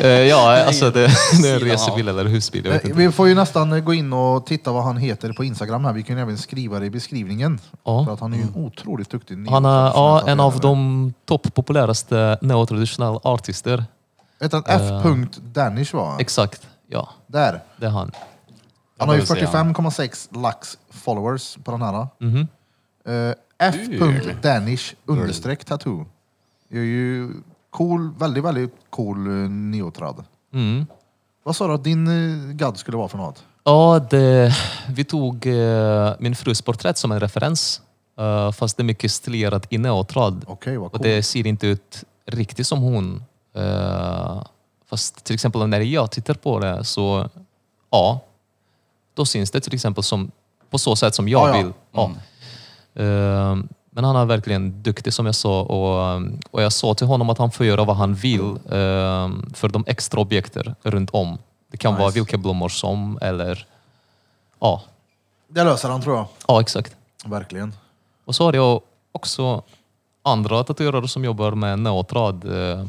Eh, ja, alltså det, det är en resebil eller husbil. Jag vet Eh, inte. Vi får ju nästan eh, gå in och titta vad han heter på Instagram här. Vi kan ju även skriva det i beskrivningen. Ja. För att han är ju en otroligt duktig Han är ja, en av de topppopuläraste neotraditionella artister. Heter han F. Danish va? Exakt, ja. Där. Det är han. Han har ju får vi se, 45,6 lax followers på den här. Mhm. Eh, F. Danish understreck tattoo. Det är ju cool, väldigt, väldigt cool uh, neotrad. Mm. Vad sa du att din uh, gadd skulle vara för något? Ja, det, vi tog eh, min frus porträtt som en referens. eh, fast det är mycket stilerat i neotrad. Okej, vad Och det ser inte ut riktigt som hon. Eh, fast till exempel när jag tittar på det så, ja. Då syns det till exempel som, på så sätt som jag Ja, vill. Ja. Eh, Men han är verkligen duktig som jag sa och, och jag sa till honom att han får göra vad han vill eh, för de extra objekter runt om. Det kan vara vilka blommor som eller ja, Det löser han tror jag. ja exakt. Verkligen. Och så har jag också andra tatuerare som jobbar med neotrad. eh,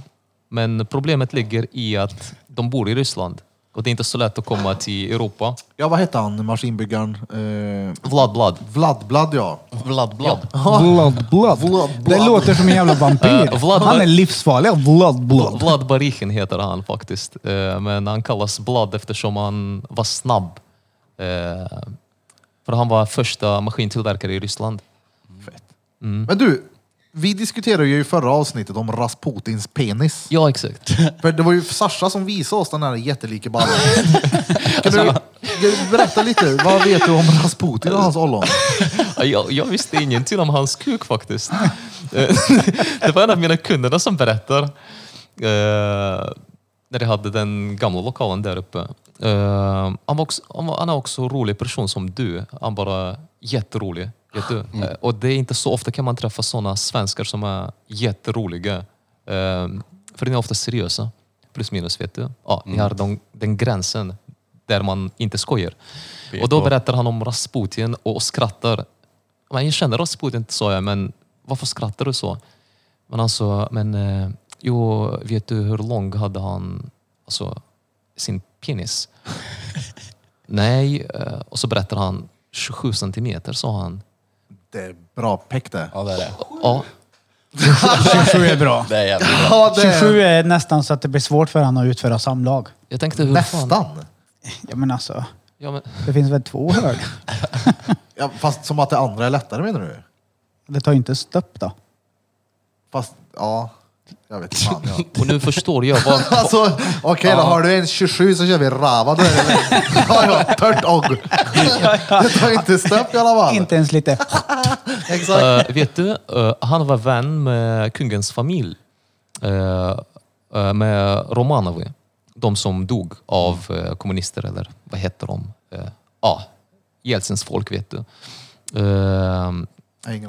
Men problemet ligger i att de bor i Ryssland och det är inte så lätt att komma till Europa. Ja, vad hette han, maskinbyggaren? Eh, Vlad Vlad. Vladblad ja. Vlad Vlad. Blood, blood. Blood, Det låter som en jävla vampyr. Eh, Vlad- Han är livsfarlig. Blood, blood. Vlad Barichin heter han faktiskt. Eh, Men han kallas Vlad eftersom han var snabb. Eh, För han var första maskintillverkare i Ryssland. Men du, vi diskuterade ju i förra avsnittet om Rasputins penis. Ja, exakt. För det var ju Sasha som visade oss den här jättelika ballen. Kan du berätta lite, vad vet du om Rasputin och hans ollon? Ja, Jag, jag visste ingenting om hans kuk faktiskt. Eh, Det var en av mina kunderna som berättar. eh, När jag hade den gamla lokalen där uppe. Eh, Han, var också, han, var, han är också en rolig person som du. Han bara jätterolig. Du? Eh, Och det är inte så ofta kan man träffa sådana svenskar som är jätteroliga. Eh, För de är ofta seriösa. Plus minus vet du. Ja, Ni har den, den gränsen där man inte skojar. Och då berättar han om Rasputin och skrattar. Men jag känner Rasputin, sa jag, men varför skrattar du så? Men han sa, men eh, jo, vet du hur lång hade han alltså, sin penis? Nej, eh, och så berättar han 27 centimeter, sa han. Det är bra peck det. Ja, det är det. Ja, 27 är bra. Det är jävligt bra. Ja, det 27 är nästan så att det blir svårt för honom att utföra samlag. jag tänkte hur fan... Nästan. Ja men alltså, Ja, men, det finns väl två hörn? Ja, fast som att det andra är lättare menar du? Det tar ju inte stopp då. Fast, ja. Jag vet fan. Ja. och nu förstår jag vad... Alltså, okej då, har du en 27 så kör vi rava. Då är det lätt. Ja, ja, tört og. Det tar inte stopp i alla fall. Inte ens lite. Exakt. Eh, vet du, eh, han var vän med kungens familj. Eh, med Romanovi. De som dog av kommunister, eller vad heter de? Ja, Jeltsins folk vet du.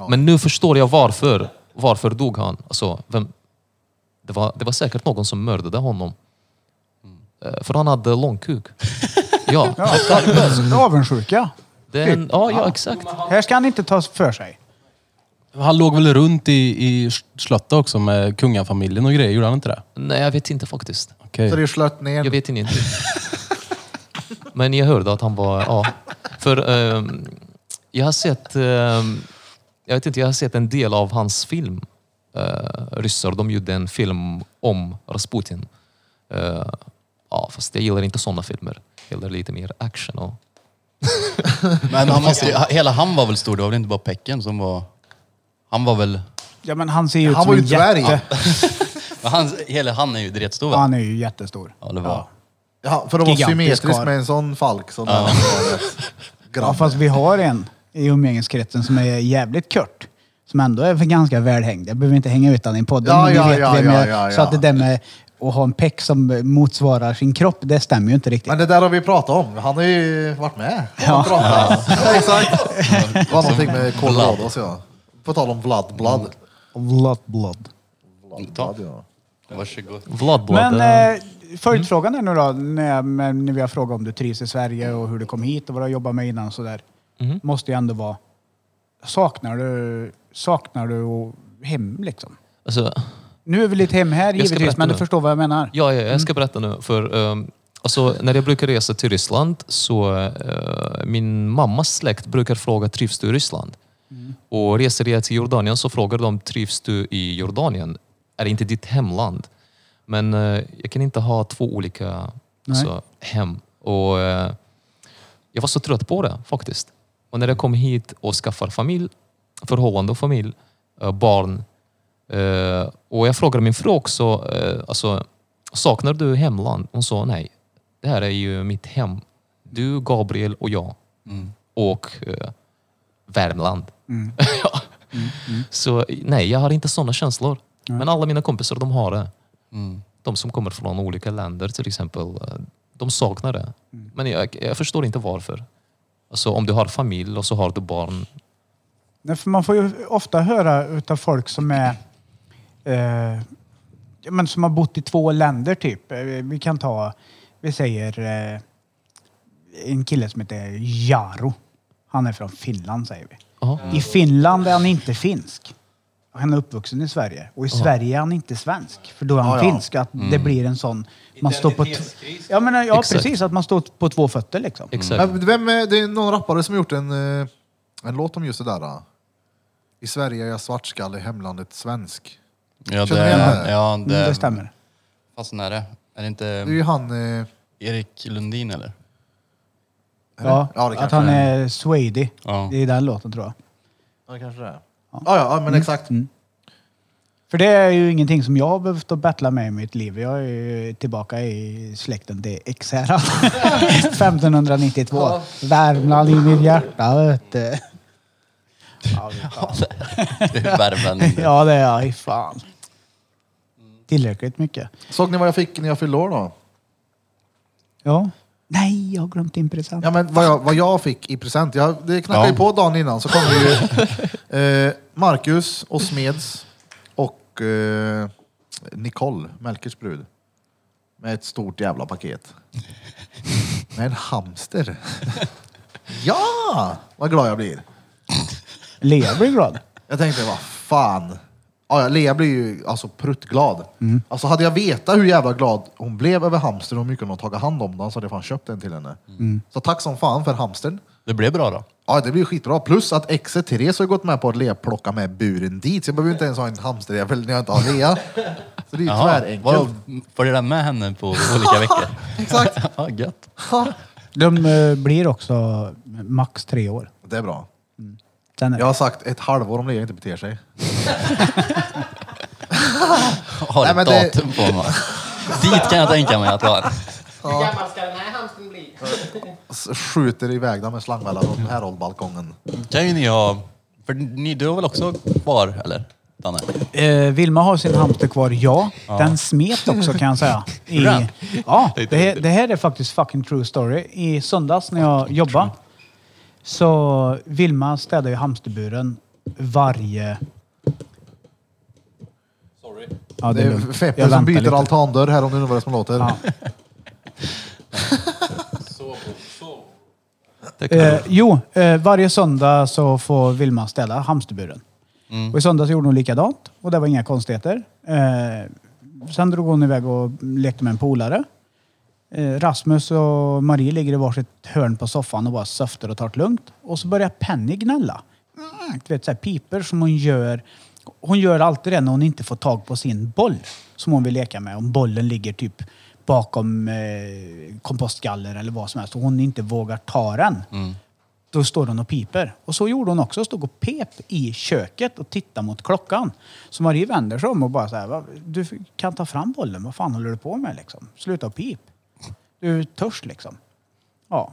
Men nu förstår jag varför. Varför dog han? Alltså, vem, det, var, det var säkert någon som mördade honom. Eh, För han hade lång kuk. Ja, Avundsjuka. det är en, ja, ja exakt. Här ska han inte ta för sig. Han låg väl runt i, i slottet också med kungafamiljen och grejer, gjorde han inte det? Nej, jag vet inte faktiskt. Okej. Så det är slött ner. Jag vet ingenting. Men jag hörde att han var, ja. För ehm, jag har sett, ehm, jag vet inte, jag har sett en del av hans film. Uh, ryssar, de gjorde en film om Rasputin. Eh, ja, fast jag gillar inte sådana filmer. Jag gillar lite mer action och... Men han måste, hela han var väl stor, det var väl inte bara Pecken som var... Han var väl... Ja men han ser ju ut Han som var ju en dvärg. jätte. Han, hela han är ju dretstor va? Han är ju jättestor. Ja, det var. Ja, för att vara Gigantisk symmetrisk karl. med en sån falk. Sån där, Ja, fast vi har en i umgängeskretsen som är jävligt kort. Som ändå är för ganska välhängd. Jag behöver inte hänga ut han i podden. Ja, men ni ja, vet ja, vem ja, jag- ja, Så ja. att det där med att ha en peck som motsvarar sin kropp, det stämmer ju inte riktigt. Men det där har vi pratat om. Han har ju varit med. Ja. Ja. Exakt. Det var någonting med Colorados ja. På tal om Vlad Blood. Blood, blood. Blood, ja. Varsågod. Vlad Vlad, Men eh, eh, följdfrågan är nu då, när, när vi har frågat om du trivs i Sverige och hur du kom hit och vad du har jobbat med innan och sådär. Mhm. Måste ju ändå vara, saknar du, saknar du hem liksom? alltså, Nu är vi lite hem här givetvis, men du nu. förstår vad jag menar. Ja, ja, jag ska berätta nu. För, ehm, alltså, när jag brukar resa till Ryssland så eh, min mammas släkt brukar fråga trivs du i Ryssland? Och reser jag till Jordanien så frågar de trivs du i Jordanien? Är det inte ditt hemland? Men eh, jag kan inte ha två olika alltså, hem. Och, eh, jag var så trött på det faktiskt. Och när jag kom hit och skaffar familj, förhållande och familj, eh, barn, Eh, och jag frågade min fru också, eh, alltså, saknar du hemland? Hon sa nej. Det här är ju mitt hem. Du, Gabriel och jag. Och eh, Värmland. ja. Så nej, jag har inte sådana känslor. Men alla mina kompisar, de har det. De som kommer från olika länder till exempel, de saknar det. Men jag, jag förstår inte varför. Alltså om du har familj och så har du barn, man får ju ofta höra utav folk som är eh, men som har bott i två länder typ. Eh, Vi kan ta, vi säger eh, en kille som heter Jaro. Han är från Finland säger vi. I Finland är han inte finsk. Han är uppvuxen i Sverige. Och i Sverige är han inte svensk. För då är han Ja, ja. finsk. Att det blir en sån... Man står på ja, men, ja Exakt. precis. Att man står på två fötter liksom. Exakt. Vem är, det är någon rappare som gjort en, eh, en låt om just det där. I Sverige är jag svartskalle, i hemlandet svensk. Ja, Känner du igen det, det? ja, Mm, det, det stämmer. Fasen är det? Är det inte Det är ju han... Eh, Erik Lundin eller? är det? Ja, ja det att kanske han är. är swady. Ja. Det är den låten tror jag. Ja, det kanske det är. Ja, ja, ja men exakt. För det är ju ingenting som jag har behövt att battla med i mitt liv. Jag är ju tillbaka i släkten till Ekshärad. 1592. Värmland i mitt hjärta vet du. Ja, det är fan. Det är värmlänning. Ja, det är jag. i Fan. Tillräckligt mycket. Såg ni vad jag fick när jag fyllde år då? Ja. Nej, jag har glömt din present. Ja, men vad, jag, vad jag fick i present. Jag, det knackade ju Ja. på dagen innan så kom det ju eh, Marcus och Smeds och eh, Nicole, Melkers brud. Med ett stort jävla paket. Med en hamster. ja! Vad glad jag blir. Lea blir glad. Jag tänkte, vad fan. Ja, ja, Lea blir ju alltså pruttglad. Alltså hade jag vetat hur jävla glad hon blev över hamstern och hur mycket hon har tagit hand om den så hade jag fan köpt den till henne. Så tack som fan för hamstern. Det blev bra då. Ja, det blir skitbra. Plus att exet Therese har gått med på att Lea plocka med buren dit. Så jag behöver inte ens ha en hamsterjävel när jag inte har Lea. Så det är ju tvärenkelt. Följer den med henne på olika veckor? Exakt. ja, gött. De eh, blir också max tre år. Det är bra. Sen är Jag har sagt ett halvår om Lea inte beter sig. Har Nej, ett men det- datum på honom. Dit kan jag tänka mig att du har. Hur gammal ska den här hamstern bli? S- Skjuter iväg den med slangvällar från Herold-balkongen. Kan ju ni ha... För ni, du har väl också kvar, eller? Danne? Eh, Vilma har sin hamster kvar, ja. Den smet också kan jag säga. I, den? ja, det, här- det här är faktiskt fucking true story. I söndags när jag jobbade så Vilma städade ju hamsterburen varje... Sorry. Ja, Det är lugnt. Feppe Jag som väntar byter lite. altandörr här om du undrar vad det som låter. Ja. Så, så. Det kan Eh, jo, eh, varje söndag så får Vilma städa hamsterburen. Och i söndags gjorde hon likadant och det var inga konstigheter. Eh, sen drog hon iväg och lekte med en polare. Eh, Rasmus och Marie ligger i varsitt hörn på soffan och bara söfter och tar det lugnt. Och så börjar Penny gnälla. Mm, du vet, så här piper som hon gör. Hon gör alltid det när hon inte får tag på sin boll som hon vill leka med. Om bollen ligger typ bakom eh, kompostgaller eller vad som helst och hon inte vågar ta den. Då står hon och piper. Och så gjorde hon också. Stod och pep i köket och tittade mot klockan. Så Marie vänder sig om och bara så här, "Va, du kan ta fram bollen. Vad fan håller du på med liksom? Sluta och pip. Du törs liksom. Ja.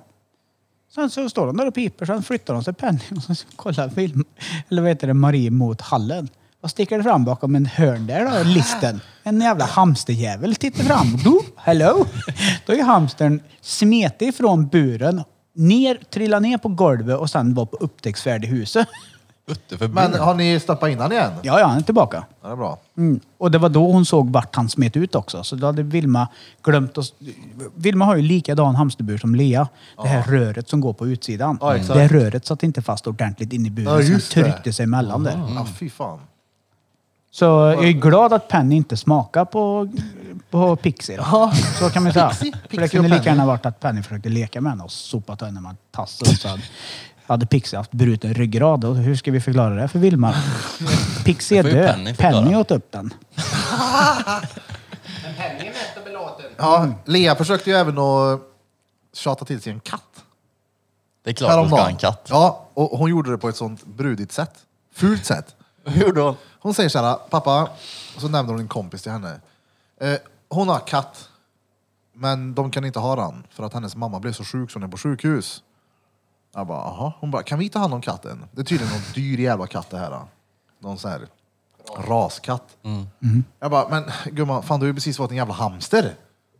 Sen så står hon där och piper, sen flyttar hon sig Penny och så kollar film, eller vad heter det, Marie mot hallen. Vad sticker det fram bakom en hörn där då, listen? En jävla hamsterjävel tittar fram. Du, hello! Då är hamstern smetig från buren, ner, trillar ner på golvet och sen var på upptäcktsfärd i huset. Utte för Men har ni stoppat in han igen? Ja, ja, han är tillbaka. Ja, det är bra. Mm. Och det var då hon såg vart han smet ut också. Så då hade Vilma glömt att... Vilma har ju likadan hamsterbur som Lea. Det här röret som går på utsidan. Ja, exakt. det röret satt inte fast ordentligt in i buren. Ja, så just den det. tryckte sig emellan där. Ja, fy fan. Så jag är glad att Penny inte smakar på, på Pixie. Då. Så kan man säga. Pixie, För Pixie det kunde lika Penny. gärna varit att Penny försökte leka med henne och sopat henne med tassen. Så hade Pixie haft bruten ryggrad. Och hur ska vi förklara det för Vilma? Pixie är Det får ju död. Penny förklara. Penny åt upp den. Men Penny är mätt och belåten. Ja, Lea försökte ju även att tjata till sig en katt. Det är klart hon ska ha en katt. Ja, och hon gjorde det på ett sånt brudigt sätt. Fult sätt. Hur gjorde hon? Hon säger så här, pappa, och så nämner hon en kompis till henne. Eh, hon har katt, men de kan inte ha den för att hennes mamma blev så sjuk så hon är på sjukhus. Jag bara, aha. Hon bara, kan vi ta hand om katten? Det är tydligen någon dyr jävla katt det här. då. Någon sån här raskatt. Jag bara, men gumman, fan du har ju precis fått en jävla hamster.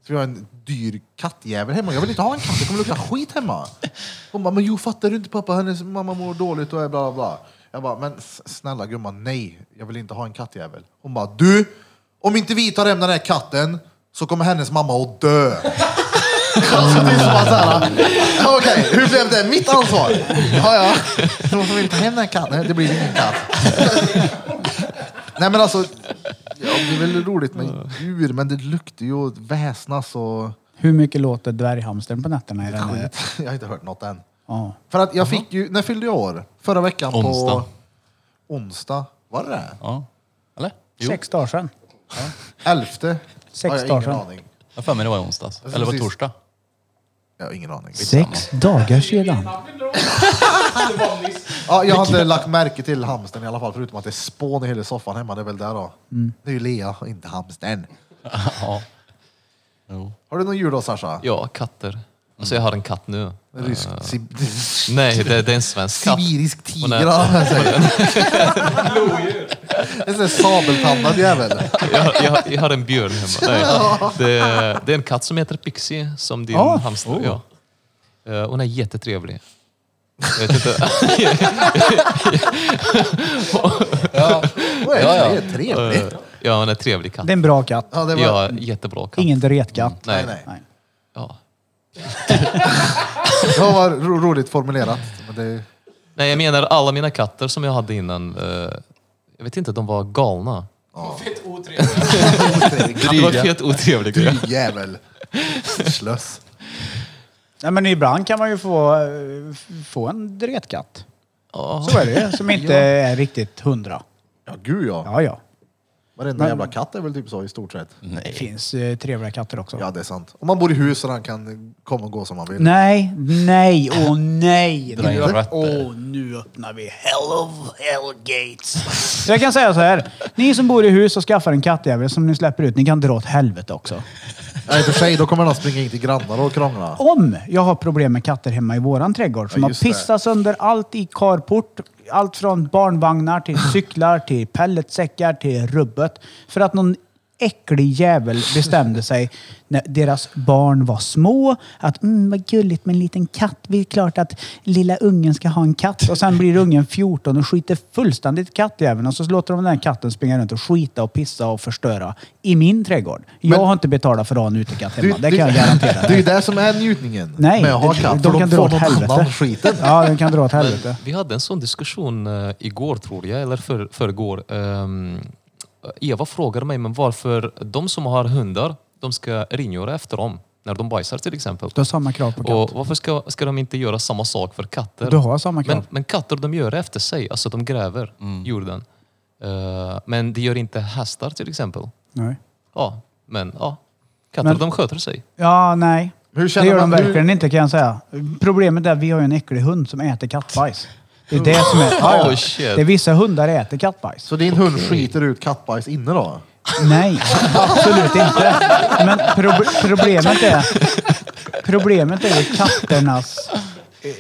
Så vi har en dyr kattjävel hemma. Jag vill inte ha en katt, det kommer lukta skit hemma. Hon bara, men jo fattar du inte pappa, hennes mamma mår dåligt och bla bla bla. Jag bara, men s- snälla gumman, nej. Jag vill inte ha en kattjävel. Hon bara, du! Om inte vi tar hem den här katten så kommer hennes mamma att dö. Alltså det är som att såhär, okej, hur blev det mitt ansvar? Ja, ja. Så får vi ta hem den katten? Nej, det blir ingen katt. Nej men alltså, ja, det är väl roligt med djur, men det luktar ju och väsnas och Hur mycket låter dvärghamstern på nätterna i den här? skit. Jag har inte hört något än. Ja. För att jag fick ju, när fyllde jag år? Förra veckan Onsdag. på onsdag. Var det det? Ja. Eller? Sex dagar sedan. Elfte? Sex jag dagar ingen sedan. aning. Jag för mig det var i onsdags. Eller var det torsdag? Jag har ingen aning. Sex dagar sedan. Ja, jag har inte lagt märke till hamstern i alla fall, förutom att det är spån i hela soffan hemma. Det är väl där då. Det är ju Lea inte hamstern. Ja. Jo. Har du någon djur då Sasha? Ja, katter. Alltså jag har en katt nu. Rysk, sib- Nej, det, det är en svensk katt. sibirisk Hon är- tiger har jag säger. En sån där sabeltandad jävel. Jag, har- jag, jag har en björn hemma. Nej, det, är- det är en katt som heter Pixie, som din Ah, hamster. Ja. Eh, Hon är jättetrevlig. Jag vet inte. Ja. Vad är Ja, ja. det? Det är trevligt. Eh, Ja, hon är en trevlig katt. Det är en bra katt. Ja, det var... Ja, jättebra katt. Ingen dretkatt. Nej, Nej. nej. Det var ro- roligt formulerat. Men det... Nej, jag menar alla mina katter som jag hade innan. eh, jag vet inte, de var galna. Fett otrevligt. Var helt otrevliga. Du jävel. Slöss. Nej, men ibland kan man ju få, eh, f- få en dretkatt. Ja. Så är det ju, som inte är riktigt hundra. Ja, gud ja. Ja, ja. Varenda jävla katt är väl typ så i stort sett. Det Nej. finns eh, trevliga katter också. Ja, det är sant. Om man bor i hus så han kan komma och gå som man vill. Nej, nej, åh nej. Dra in Nu, rötter. åh, nu öppnar vi hell of hell gates. Så jag kan säga så här. Ni som bor i hus och skaffar en kattjävel som ni släpper ut, ni kan dra åt helvete också. Nej, för sig, då kommer han springa in till grannar och krångla. Om jag har problem med katter hemma i våran trädgård som Ja, har just det. pissat sönder allt i carport. Allt från barnvagnar till cyklar till pelletsäckar till rubbet. För att någon äcklig jävel bestämde sig när deras barn var små att mm, vad gulligt med en liten katt. Det är klart att lilla ungen ska ha en katt. Och sen blir ungen 14 och skiter fullständigt i kattjäveln och så låter de den här katten springa runt och skita och pissa och förstöra i min trädgård. Jag Men- har inte betalat för att ha en utekatt hemma. Du- det du- kan jag garantera. Det är ju det som är njutningen Nej, med att ha det- katt. de för kan de dra åt helvete. skiten. Ja, den kan dra åt helvete. Vi hade en sån diskussion uh, igår tror jag, eller för, förrgår. Um, Eva frågade mig men varför de som har hundar, de ska ringöra efter dem när de bajsar till exempel. Du har samma krav på katt. Och varför ska, ska de inte göra samma sak för katter? Du har samma krav. men, men katter de gör efter sig, alltså de gräver jorden. Eh, men det gör inte hästar till exempel. Nej. Ja, men ja. Katter Men- de sköter sig. Ja, nej. Hur Det gör de man- hur- verkligen inte kan jag säga. Problemet är att vi har ju en äcklig hund som äter kattbajs. Det är det som är... Ja, ja. Oh, shit. Det är vissa hundar äter kattbajs. Så din hund skiter ut kattbajs inne då? Nej, absolut inte. Men prob problemet är... Problemet är ju katternas eh,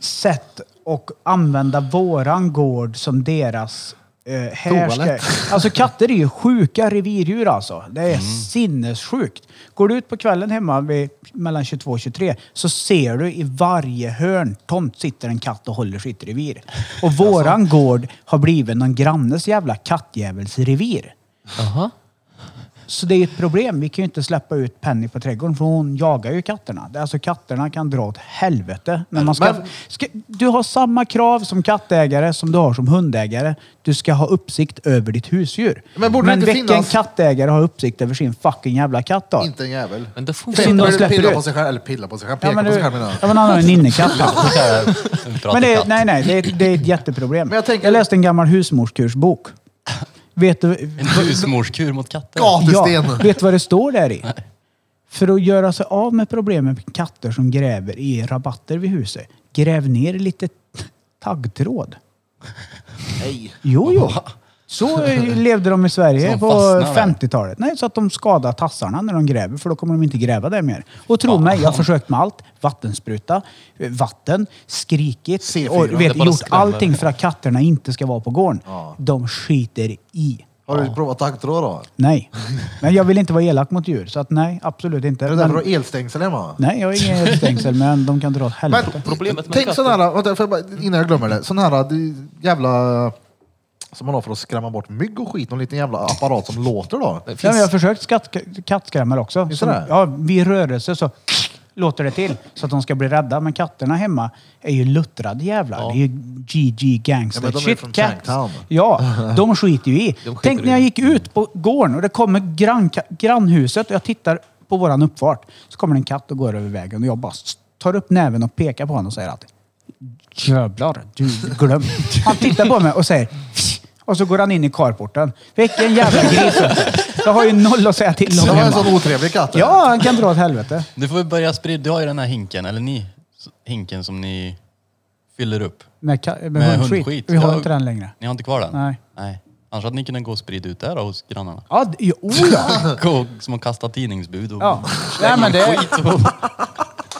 sätt att använda våran gård som deras eh. Alltså katter är ju sjuka revirdjur alltså. Det är sinnessjukt. Går du ut på kvällen hemma vid mellan 22 och 23 så ser du i varje hörn tomt sitter en katt och håller sitt revir. Och våran gård har blivit någon grannes jävla kattjävels revir. Aha. Så det är ett problem. Vi kan ju inte släppa ut Penny på trädgården för hon jagar ju katterna. Det är Alltså katterna kan dra åt helvete. När man ska, Men- ska, du har samma krav som kattägare som du har som hundägare. Du ska ha uppsikt över ditt husdjur. Men borde det inte vilken finnas- kattägare har uppsikt över sin fucking jävla katt då? Inte en jävel. Men det funkar Synd inte. de släpper pilla ut. på sig själv, eller pilla på sig själv, Ja, peka men, på du, sig själv menar ja, jag. men han har en innekatt. Men det, katt. nej, nej, det är, det är ett jätteproblem. Men jag tänker- jag läste en gammal husmorskursbok. Vet du, En husmorskur mot katter. Gatsten. Ja, vet du vad det står där i? För att göra sig av med problemet med katter som gräver i rabatter vid huset, gräv ner lite taggtråd. Nej. Jo, jo. Så eh, levde de i Sverige på fastnar där. 50-talet. Nej, så att de skadar tassarna när de gräver, för då kommer de inte gräva där mer. Och tro mig, jag har försökt med allt. Vattenspruta, eh, vatten, skrikit C4, och vet, gjort skrämmer. allting för att katterna inte ska vara på gården. Ja. De skiter i Har du provat taggtråd då? Nej. Men jag vill inte vara elak mot djur, så att nej, absolut inte. Är det därför du har elstängsel hemma? nej, jag har ingen elstängsel, men de kan dra åt helvete. Men Problemet med tänk katter- sån här, vänta, innan jag glömmer det. Sån här det jävla som man har för att skrämma bort mygg och skit. Någon liten jävla apparat som låter då. Det Ja, finns, men jag har försökt skatt, kattskrämmor också. Är det? ja, vid rörelse så låter det till så att de ska bli rädda. Men katterna hemma är ju luttrade jävlar. Det är ju GG gangster Ja, men de är shit från cat. Chanktown. Ja, de skiter ju i. Skiter Tänk när jag gick ut på gården och det kommer grann, grannhuset och jag tittar på våran uppfart. Så kommer det en katt och går över vägen och jag bara tar upp näven och pekar på honom och säger att Jävlar, du glöm. Han tittar på mig och säger och så går han in i carporten. Vilken jävla gris. Jag har ju noll att säga till om Det var en hemma. sån otrevlig katt. Ja, han kan dra åt helvete. Du får ju börja sprida, du har ju den här hinken, eller ni, s- hinken som ni fyller upp. Med, ka- med, Med hundskit. hundskit. Vi har Ja. inte den längre. Ni har inte kvar den? Nej. Nej. Annars hade ni kunnat gå och sprida ut det då hos grannarna. Ja, det, jo, oh ja. Gå som att kasta tidningsbud och ja. Nej, men det,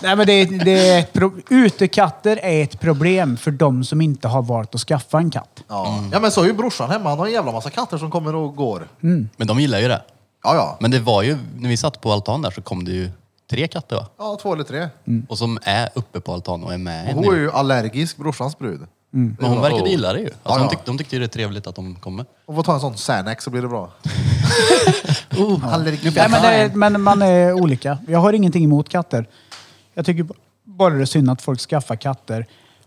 nej, men det, är- det är ett pro, utekatter är ett problem för de som inte har valt att skaffa en katt. Ja. ja men så är ju brorsan hemma. Han har en jävla massa katter som kommer och går. Men de gillar ju det. Ja, ja. Men det var ju, när vi satt på altan där så kom det ju tre katter va? Ja, två eller tre. Och som är uppe på altanen och är med Och henne. hon är ju allergisk, brorsans brud. Men hon verkade gilla det ju. Alltså, Ja, ja. de, tyck, de tyckte ju det är trevligt att de kommer. Och får ta en sån Xanax så blir det bra. Allergi. Nej, men, det är, men man är olika. Jag har ingenting emot katter. Jag tycker bara det är synd att folk skaffar katter,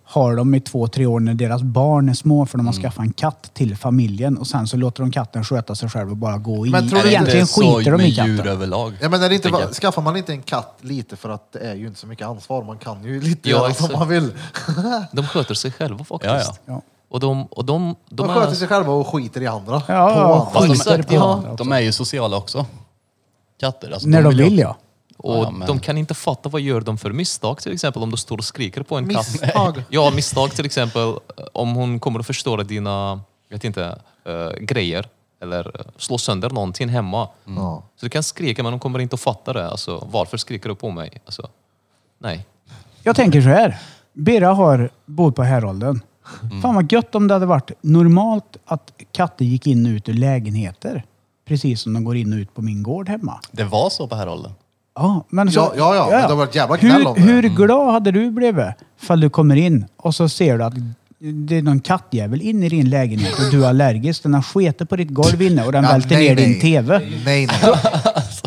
har dem i två, tre år när deras barn är små för de har skaffat en katt till familjen och sen så låter de katten sköta sig själv och bara gå i. Men tror du Egentligen så skiter de med i katten. djur överlag? Ja, men är det inte, tänker jag. skaffar man inte en katt lite för att det är ju inte så mycket ansvar. Man kan ju lite Ja, göra som exakt. man vill. de sköter sig själva faktiskt. Ja, ja. Ja. Och de, och de, de, De är... sköter sig själva och skiter i andra. Ja, På ja, andra. Fast de, skiter på ja, andra också. de är ju sociala också. Katter. Alltså, När de ju- vill ja. Och Ja, men- de kan inte fatta vad gör de för misstag till exempel om du står och skriker på en katt. Misstag? Ja, misstag till exempel om hon kommer att förstöra dina, vet inte, eh, grejer eller eh, slå sönder någonting hemma. Ja. Så du kan skrika men de kommer inte att fatta det. Alltså, varför skriker du på mig? Alltså, nej. Jag tänker så här. Birra har bott på Häråldern. Fan vad gött om det hade varit normalt att katter gick in och ut ur lägenheter. Precis som de går in och ut på min gård hemma. Det var så på här åldern. Ja, men så, Ja, ja, ja, men det har varit jävla gnäll om det. hur, hur glad hade du blivit fall du kommer in och så ser du att det är någon kattjävel inne i din lägenhet och du är allergisk. Den har sketit på ditt golv inne och den Ja, välter nej, ner din nej. TV. Nej, nej.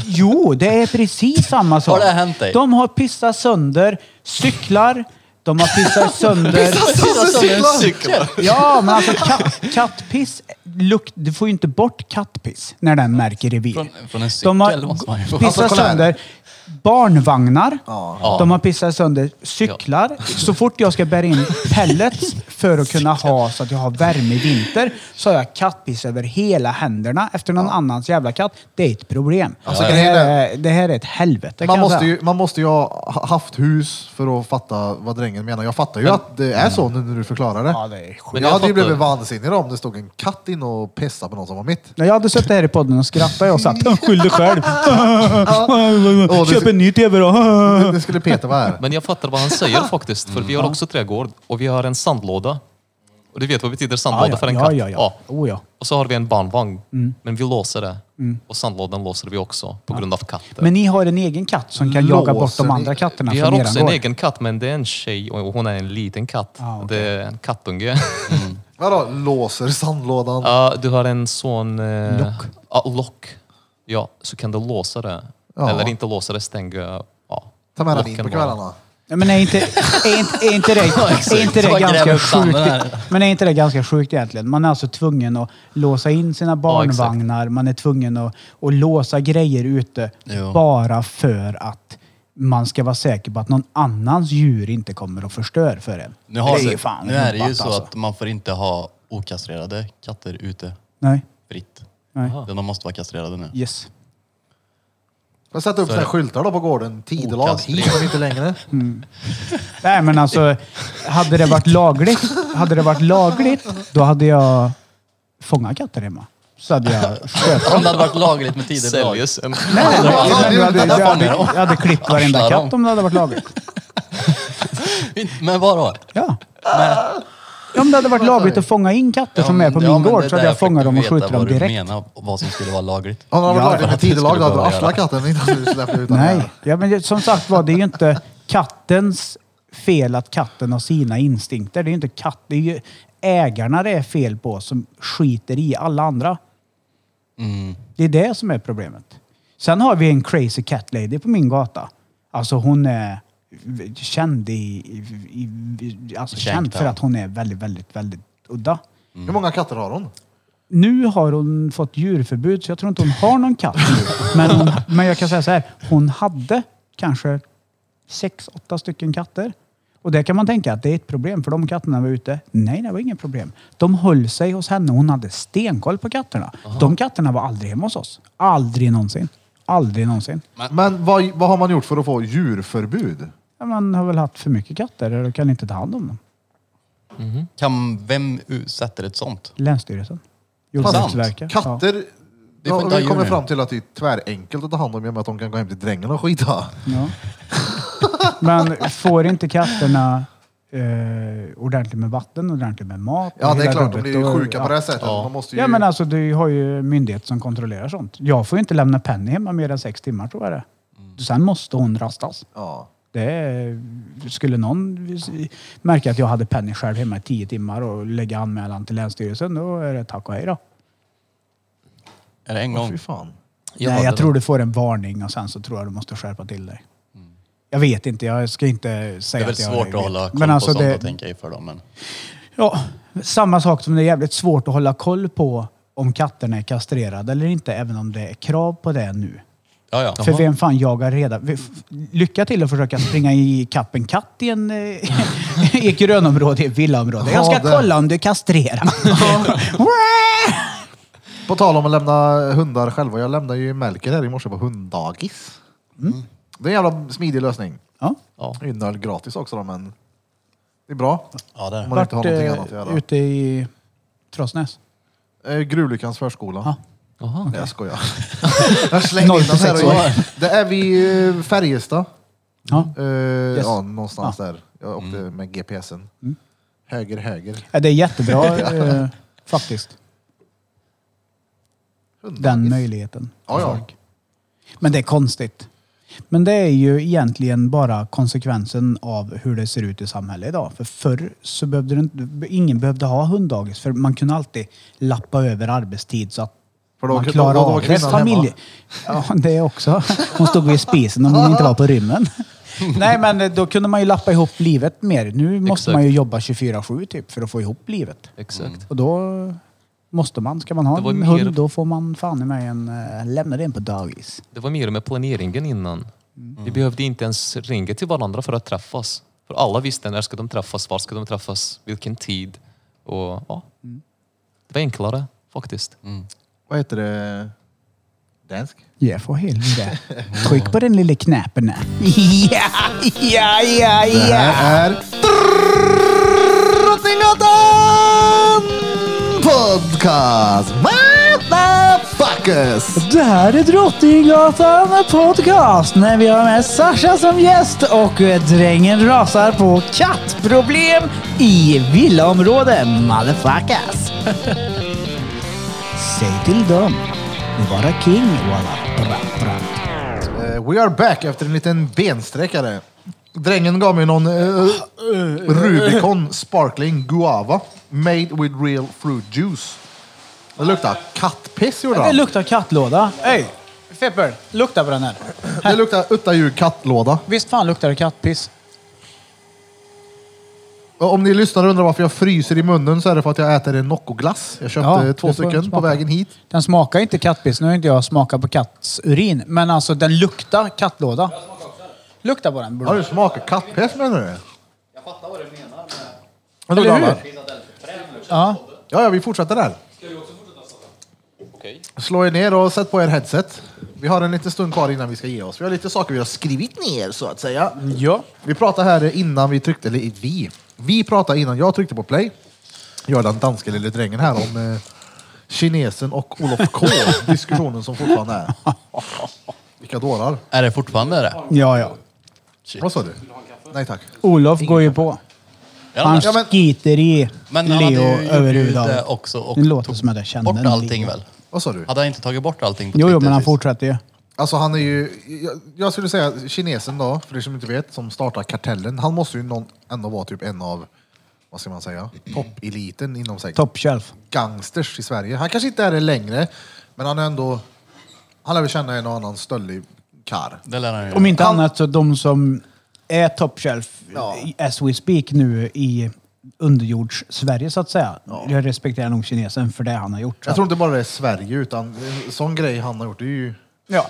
Jo, det är precis samma sak. Har det hänt dig? De har pissat sönder cyklar. De har pissat sönder... cykel! Ja, men alltså katt, kattpiss, lukt, du får ju inte bort kattpiss när den märker revir. Från, från en De cykel har måste man ju få. pissat Alltså, kolla här. sönder barnvagnar. Ja. De har pissat sönder cyklar. Så fort jag ska bära in pellets för att kunna ha så att jag har värme i vinter så har jag kattpiss över hela händerna efter någon annans jävla katt. Det är ett problem. Alltså, det, grejen här är- är, det här är ett helvete Man kan jag måste, säga. ju, man måste ju ha haft hus för att fatta vad drängen menar. Jag fattar ju att det är så nu när du förklarar det. Ja, det är. Men jag hade ju blivit vansinnig om det stod en katt inne och pissade på någon som var mitt. När jag hade suttit här i podden och skrattat jag och sagt skyll dig själv. Åh, det- Köp en ny TV då. Det, det skulle Peter vara här. Men jag fattar vad han säger faktiskt. För vi har också trädgård och vi har en sandlåda. Och du vet vad betyder sandlåda Ja, ja, för en ja, katt? ja, ja. Oh, ja. Och så har vi en barnvagn. Men vi låser det. Och sandlådan låser vi också på grund av katter. Men ni har en egen katt som kan jaga bort Låser de andra katterna vi har också en gård. egen katt men det är en tjej och hon är en liten katt. Ah, okej. Det är en kattunge. Vadå, låser sandlådan? Ja, du har en sån... Eh, Lock. Ja, lock. Ja, så kan du låsa det. Ja. Eller inte låsa det, stänga... Ja. Ta med den in locken på kvällarna. Ja, men är inte, är inte, är inte det, är inte det ganska sjukt? Men är inte det ganska sjukt egentligen? Man är alltså tvungen att låsa in sina barnvagnar, man är tvungen att, att låsa grejer ute Jo. bara för att man ska vara säker på att någon annans djur inte kommer och förstör för en. Nu, har det är ju fan nu är det ju så alltså. att man får inte ha okastrerade katter ute Nej, fritt. nej. De måste vara kastrerade nu. Yes. Jag sätta upp Så är såna här det. skyltar då på gården. Tidelag, hit men inte längre. Nej men alltså, hade det varit lagligt, hade det varit lagligt, då hade jag fångat katter hemma. Så hade jag skött Om det hade varit lagligt med tider lag. Säljes en... Nej, men jag hade, jag, hade, jag, hade, dem. jag hade klippt varenda katt om det hade varit lagligt. Men vadå? Ja. Om det hade varit lagligt att fånga in katter som är på min gård så hade jag fångat dem och skjutit dem direkt. Jag menar vad som skulle vara lagligt. Om han hade Ja, varit laglig med det tidelag då hade du arslat katten innan du släppte ut den. Nej, ja, men det- som sagt var, det är ju inte kattens fel att katten har sina instinkter. Det är ju inte katt, det är ju ägarna det är fel på som skiter i alla andra. Mm. Det är det som är problemet. Sen har vi en crazy cat lady på min gata. Alltså hon är känd i, i, i alltså känd Känd, för ja. att hon är väldigt, väldigt, väldigt udda. Hur många katter har hon? Nu har hon fått djurförbud så jag tror inte hon har någon katt nu. Men, hon, men jag kan säga så här, hon hade kanske sex, åtta stycken katter. Och det kan man tänka att det är ett problem för de katterna var ute. Nej, det var inget problem. De höll sig hos henne. Hon hade stenkoll på katterna. De katterna var aldrig hemma hos oss. Aldrig någonsin. Aldrig någonsin. Men vad, vad har man gjort för att få djurförbud? Ja, Man har väl haft för mycket katter och kan inte ta hand om dem. Kan, vem u- sätter ett sånt? Länsstyrelsen. Jordbruksverket. Ja. Katter, Vi får ja, inte ha vi kommer nu. fram till att det är tvärenkelt att ta hand om i och med att de kan gå hem till drängen och skita. Ja. Men får inte katterna eh, ordentligt med vatten, ordentligt med mat? Ja, det är hela klart. De rubbet, blir ju då- sjuka på ja. det här sättet. Ja. Man måste ju... Ja men alltså du har ju myndighet som kontrollerar sånt. Jag får ju inte lämna Penny hemma mer än sex timmar tror jag det är. Sen måste hon rastas. ja. Det är, skulle någon märka att jag hade Penny själv hemma i tio timmar och lägga anmälan till Länsstyrelsen, då är det tack och hej då. Är det en gång? fy fan. Nej, hade jag det. tror du får en varning och sen så tror jag du måste skärpa till dig. Jag vet inte, jag ska inte Det är säga väl att jag svårt vet. att hålla koll Men alltså på sånt det, och tänka för dem. Men... Ja, samma sak som det är jävligt svårt att hålla koll på om katterna är kastrerade eller inte, även om det är krav på det nu. Ja, ja. För vem fan jagar reda... Lycka till att försöka springa i kapp en katt i, en, eh, i ett grönområde, i ett villaområde. Jag ska Ja, det- kolla om du kastrerar. På tal om att lämna hundar själva. Jag lämnade ju Melker här i morse på hunddagis. Det är en jävla smidig lösning. ja. Ja. Det är en öl gratis också då, men det är bra. Ja, det är Om det. man inte har Vart, någonting eh, annat att göra. ute i Trossnäs. Eh, Gruvlyckans förskola. Ja. Jaha. Nej, jag skojar. jag slängde in den här. och jag- Det är vid eh, Färjestad. Ja. Eh, Ja, någonstans där. Jag åkte med GPSen. Höger, höger. Ja, Det är jättebra eh, faktiskt. Den möjligheten. Ja, ja. Men det är konstigt. Men det är ju egentligen bara konsekvensen av hur det ser ut i samhället idag. För förr så behövde det inte, ingen behövde ha hunddagis för man kunde alltid lappa över arbetstid så att För då- man då- klarar då var av det. Familj... Ja, det också. Hon stod vid spisen om hon inte var på rymmen. Nej, men då kunde man ju lappa ihop livet mer. Nu måste Exakt. man ju jobba 24-7 typ för att få ihop livet. Exakt. Och då måste man. Ska man ha en mer- hund då får man fan i mig en... Uh, lämna den på dagis. Det var mer med planeringen innan. Mm. Vi behövde inte ens ringa till varandra för att träffas. För alla visste när ska de träffas, var ska de träffas, vilken tid. Och, ja. Mm. Det var enklare faktiskt. Vad heter det? Dansk? Ja, för helvete. Tryck på den lilla knappen. Ja, ja, ja, Det ja. här är Drottninggatan Podcast! Motherfuckers! Det här är Drottninggatan podcast när vi har med Sasha som gäst och drängen rasar på kattproblem i villaområde. Motherfuckers! Säg till dem. Vara king, walla. Bra, bra. Eh, we are back efter en liten bensträckare. Drängen gav mig någon eh, Rubicon Sparkling Guava made with real fruit juice. Det luktar kattpiss gjorde Det han. luktar kattlåda. Hej! Fepper, lukta på den här. Det luktar utta djur kattlåda. Visst fan luktar det kattpiss? Om ni lyssnar och undrar varför jag fryser i munnen så är det för att jag äter en Noccoglass. Jag köpte Ja, två det får stycken på smaka. vägen hit. Den smakar inte kattpiss. Nu har inte jag smakat på katts urin. Men alltså den luktar kattlåda. Lukta på den. Har du smakat kattpiss menar du? Jag fattar vad du menar Eller med... Eller hur? hur? Ja. Ja, ja, vi fortsätter där. Slå er ner och sätt på er headset. Vi har en liten stund kvar innan vi ska ge oss. Vi har lite saker vi har skrivit ner så att säga. Ja. Vi pratade här innan vi tryckte, eller vi. Vi pratade innan jag tryckte på play. Jag den danske lille drängen här om eh, kinesen och Olof K. Diskussionen som fortfarande är. Vilka dårar. Är det fortfarande det? Ja, ja. Vad sa du? Nej tack. Olof går ju på. Ja, Han ja, men- skiter i Men han Leo hade ju gjort det överhuvudtaget. också och Det låter tog som att jag kände bort en allting lite. väl? Vad sa du? Hade han inte tagit bort allting på Jo, Twitter jo, men han sist? fortsätter ju. Alltså han är ju, jag, jag skulle säga kinesen då, för er som inte vet, som startar kartellen. Han måste ju någon, ändå vara typ en av, vad ska man säga, toppeliten inom sig. Top shelf. gangsters i Sverige. Han kanske inte är det längre, men han är ändå... Han lär väl känna en och annan stöldig kar. Det lär han ju. Om inte Han- annat så de som är top shelf Ja. i- as we speak nu i underjords-Sverige så att säga. Jag respekterar nog kinesen för det han har gjort. Jag tror inte bara det är Sverige, utan en sån grej han har gjort, det är ju... Ja,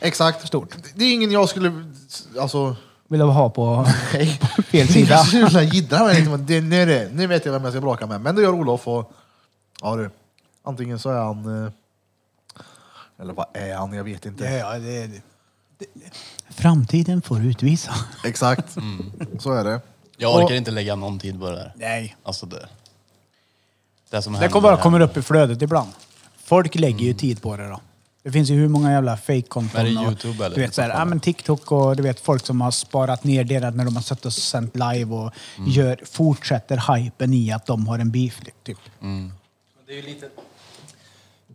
Exakt. Stort. Det är ingen jag skulle... Alltså... vill jag ha på Nej. fel sida. jävla jiddrar mig liksom. Det, nu, är det, nu vet jag vem jag ska bråka med. Men det gör Olof och... Ja du. Antingen så är han... eh, Eller vad är han? Jag vet inte. Ja, ja, det, det, det, framtiden får utvisa. Exakt. Så är det. Jag orkar Och- inte lägga någon tid på det där. Nej. Alltså det... Det som Det händer kommer bara kommer upp i flödet ibland. Folk lägger ju tid på det då. Det finns ju hur många jävla fake-konton. Är det och- YouTube eller? Du vet, så här, ja, men TikTok och du vet folk som har sparat ner det när de har suttit och sänt live och Mm. gör, fortsätter hypen i att de har en beef. Typ.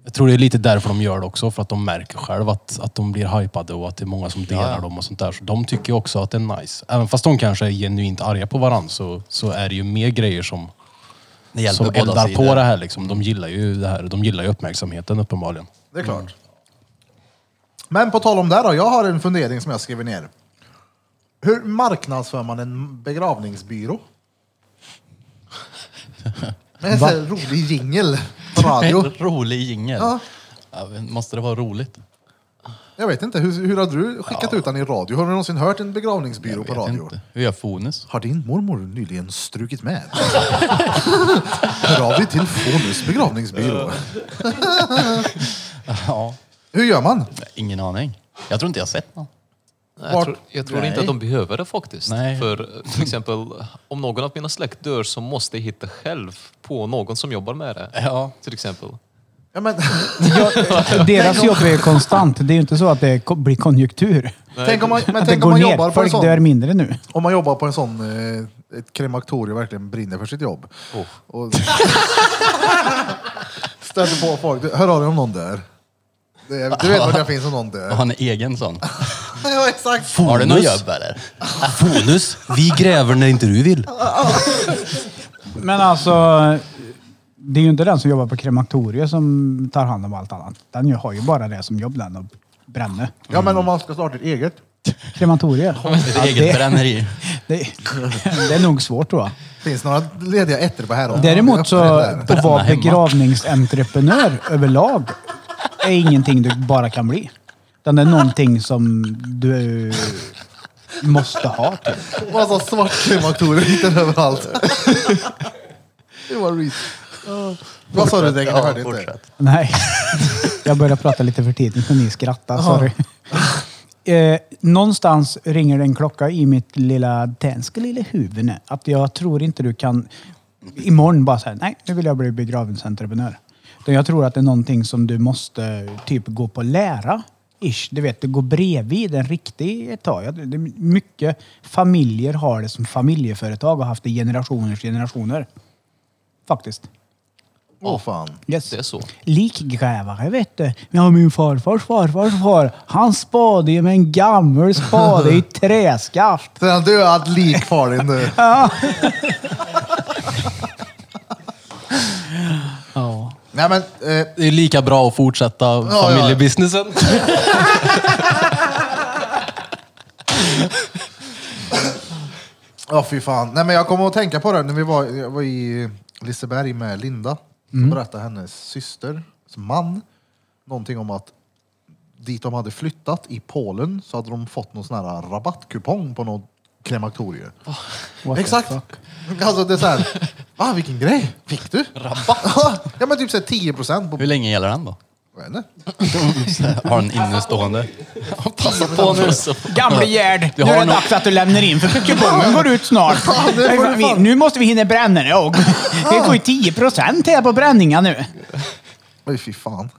Jag tror det är lite därför de gör det också. För att de märker själv att, att de blir hypade och att det är många som delar Ja. dem och sånt där. Så de tycker ju också att det är nice. Även fast de kanske är genuint arga på varandra så, så är det ju mer grejer som, Det hjälper som eldar på det här. Liksom. De gillar ju det här. De gillar ju uppmärksamheten uppenbarligen. Det är klart. Men på tal om det då, jag har en fundering som jag skriver ner. Hur marknadsför man en begravningsbyrå? Med en sån här rolig jingel på radio. Rolig jingel. Ja. Ja, men måste det vara roligt? Jag vet inte, hur, hur har du skickat ut den i radio? Har du någonsin hört en begravningsbyrå på radio? inte. Hur gör Fonus? Har din mormor nyligen strukit med? Hör av dig till Fonus begravningsbyrå. Ja. Hur gör man? Ingen aning. Jag tror inte jag har sett någon. Nej, Vart- Jag tror, jag tror inte att de behöver det faktiskt. Nej. För eh, till exempel, om någon av mina släkt dör så måste jag hitta själv på någon som jobbar med det. Ja. Till exempel. Ja, men, Deras jobb är konstant. Det är ju inte så att det ko- blir konjunktur. tänk om man, men Att det tänk om går man ner. jobbar på en Folk dör sån... mindre nu. Om man jobbar på en sån, eh, ett krematorium verkligen brinner för sitt jobb. Oh. Och stöter på folk. Hör av dig om någon dör. Det är, du vet vad det finns om någon Och dör. han är egen sån. Ja, exakt. Har du något jobb eller? Fonus, vi gräver när inte du vill. Men alltså, det är ju inte den som jobbar på krematoriet som tar hand om allt annat. Den har ju bara det som jobb den och bränner. Ja, men om man ska starta ett eget. Krematoriet. Ett Ja, eget bränneri. det, det är nog svårt tror jag. Finns några lediga ettor på här? Däremot så, att vara begravningsentreprenör överlag är ingenting du bara kan bli. Utan det är någonting som du måste ha. Typ. Massa svart krematorium hittar överallt. det var reet. Vad sa du Dängen? Jag hörde inte. Nej, jag började prata lite för tidigt när ni skrattade. Sorry. Eh, någonstans ringer det en klocka i mitt lilla tänska lilla huvud. nu, Att jag tror inte du kan imorgon bara säga nej, nu vill jag bli begravningsentreprenör. Jag tror att det är någonting som du måste typ gå på lära. Ish. Du vet, det går bredvid en riktig ett tag. Det mycket familjer har det som familjeföretag och har haft det i generationers generationer. Faktiskt. Åh fan. Yes. Det är så. Likgrävare vet du. Ja, min farfars farfars far. Han spade ju med en gammal spade i träskaft. Så han död lik far din nu. Ja. Nej men, eh, Det är lika bra att fortsätta ja. familjebusinessen. Ja, fy fan. Nej, men jag kommer att tänka på det när vi var, jag var i Liseberg med Linda. Så berättade hennes syster, man, någonting om att dit de hade flyttat i Polen så hade de fått någon sån här rabattkupong på något krematorium. Exakt! Alltså det är såhär, va vilken grej? Fick du? Rabatt? ja men typ såhär 10 procent på... Hur länge gäller den då? Jag vet inte. Har den innestående? Passa på nu. Gamle Gerd, nu är har det dags att du lämnar in för kupongen går ut snart. det får du Vi- fan. nu måste vi hinna bränna det och Vi får ju 10 procent här på bränningar nu. Oj fy fan.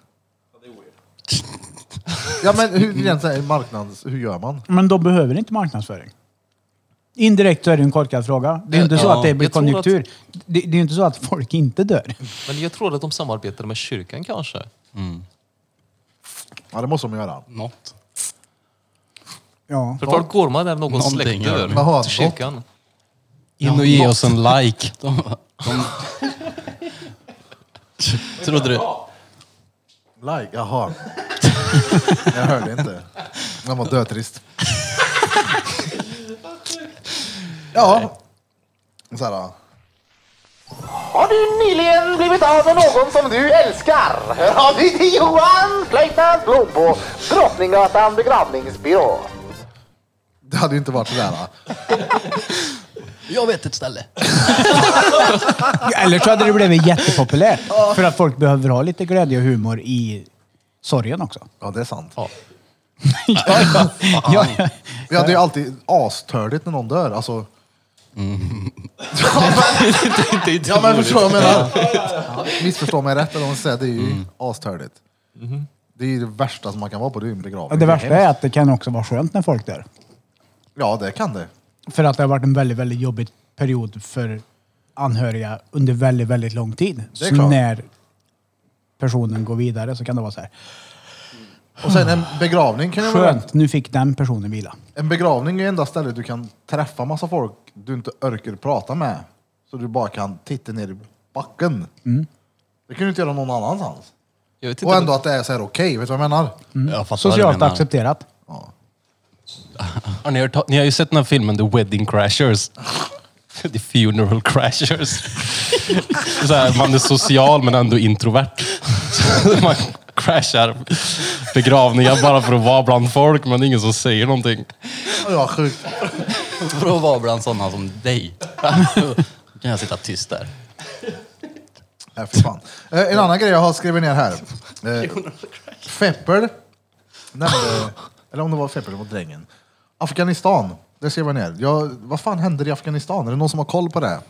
Ja men hur, så här, marknads, hur gör man? Men de behöver inte marknadsföring. Indirekt så är det en korkad fråga. Det är ju inte så Ja, att det blir jag tror konjunktur. Det, det är ju inte så att folk inte dör. Men jag tror att de samarbetar med kyrkan kanske. Ja, det måste de göra. Något. Ja. För folk går man där någon Någonting släkt gör dör de. Jaha, till kyrkan. In och ge oss en like. De, de... Trodde du? Like, jaha. Jag hörde inte. Den var dötrist. Ja. Så här, då. Har du nyligen blivit av med någon som du älskar? Hör av dig till Johan Flöjtnant Blom på Drottninggatan begravningsbyrå. det hade ju inte varit sådär. Jag vet ett ställe. Eller så hade det blivit jättepopulärt. För att folk behöver ha lite glädje och humor i sorgen också. Ja, det är sant. Ja, ja. ja, ja. Vi hade ju alltid astördigt när någon dör. Alltså, Det inte ja, men förstår vad jag menar? Missförstå mig rätt, eller vad säger, det är ju astördigt. Det är ju det värsta som man kan vara på, det är en begravning. Det värsta är att det kan också vara skönt när folk dör. Ja, det kan det. För att det har varit en väldigt, väldigt jobbig period för anhöriga under väldigt, väldigt lång tid. Det är Så klart. när personen går vidare så kan det vara så här. Och sen en begravning kan ju vara... Skönt, nu fick den personen vila. En begravning är enda stället du kan träffa massa folk du inte orkar prata med. Så du bara kan titta ner i backen. Det kan du inte göra någon annanstans. Jag vet Och inte, ändå att det är så här okej, vet du vad jag menar? Jag fattar vad du Socialt menar. accepterat. Har ni, hört, ni har ju sett den här filmen The Wedding Crashers. The Funeral Crashers. Så här, man är social men ändå introvert. Så man crashar begravningar bara för att vara bland folk men ingen som säger någonting. Ja, sjukt. För att vara bland sådana som dig. Då kan jag sitta tyst där. Ja, fy fan. Eh, En annan grej jag har skrivit ner här. Eh, Feppel nämnde, eller om det var Feppel, det var drängen. Afghanistan, det skrev jag ner. Jag, vad fan händer i Afghanistan? Är det någon som har koll på det?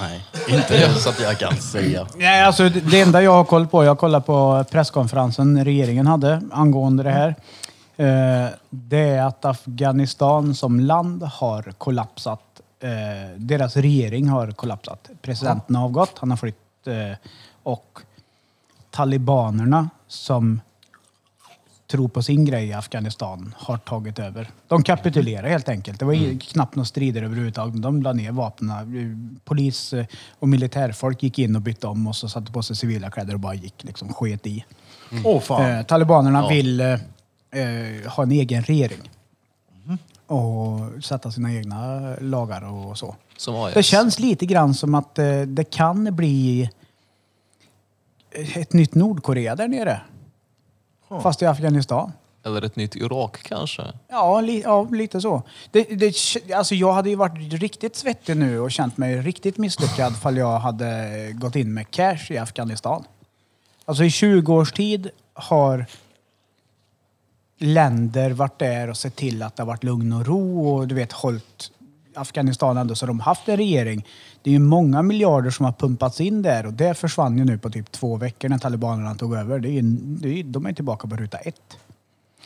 Nej, inte så att jag kan säga. Nej, alltså det, enda jag har koll på, jag kollar på presskonferensen regeringen hade angående det här. Eh, det är att Afghanistan som land har kollapsat. Eh, deras regering har kollapsat. Presidenten har avgått, han har flytt. Eh, och talibanerna som tror på sin grej i Afghanistan har tagit över. De kapitulerar helt enkelt. Det var mm. knappt några strider överhuvudtaget. De la ner vapnen. Polis eh, och militärfolk gick in och bytte om och så satte på sig civila kläder och bara gick liksom sket i. Åh fan. Eh, talibanerna vill eh, ha en egen regering. Och sätta sina egna lagar och så. Det känns lite grann som att eh, det kan bli ett nytt Nordkorea där nere. Fast i Afghanistan. Eller ett nytt Irak kanske. Ja, li, ja lite så. Det, det, alltså jag hade ju varit riktigt svettig nu och känt mig riktigt misslyckad fall jag hade gått in med cash i Afghanistan. Alltså i 20 års tid har länder varit där och sett till att det har varit lugn och ro och du vet hållit Afghanistan ändå så de har haft en regering. Det är ju många miljarder som har pumpats in där och det försvann ju nu på typ två veckor när talibanerna tog över. Det är, ju- det är, de är tillbaka på ruta ett.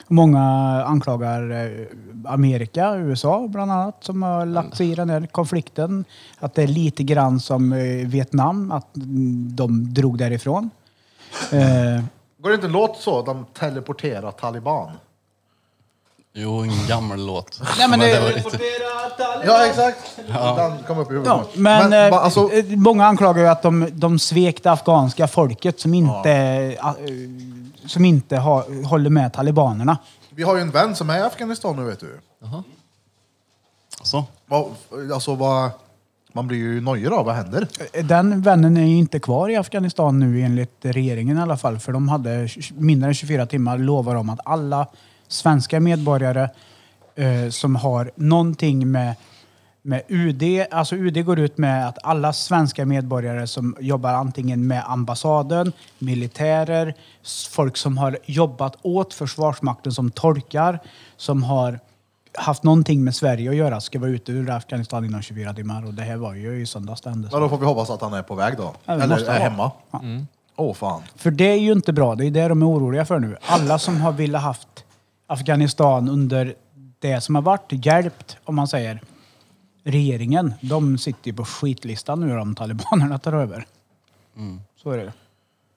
Många anklagar eh, Amerika, USA bland annat, som har lagt sig i den här konflikten. Att det är lite grann som eh, Vietnam, att de drog därifrån. Eh, Går det inte en låt så? De teleporterar taliban. Jo, en gammal låt. Nej, men det- var lite... Ja, exakt. Den kom upp i huvudet. Ja, men Men, eh, alltså, eh, många anklagar ju att de, de svek det afghanska folket som inte, eh, som inte har, håller med talibanerna. vi har ju en vän som är i Afghanistan nu vet du. Så. Vad, alltså vad... Man blir ju nojig då, vad händer? Den vännen är ju inte kvar i Afghanistan nu enligt regeringen i alla fall. För de hade mindre än 24 timmar lovar om att alla svenska medborgare eh, som har någonting med, med UD, alltså UD går ut med att alla svenska medborgare som jobbar antingen med ambassaden, militärer, folk som har jobbat åt Försvarsmakten som tolkar, som har haft någonting med Sverige att göra ska vara ute ur Afghanistan inom 24 timmar. Och det här var ju i söndags det hände. Ja, då får vi hoppas att han är på väg då. Ja, Eller är hemma. Åh fan. För det är ju inte bra. Det är det de är oroliga för nu. Alla som har velat haft Afghanistan under det som har varit hjälpt, om man säger regeringen, de sitter ju på skitlistan nu om talibanerna tar över. Så är det.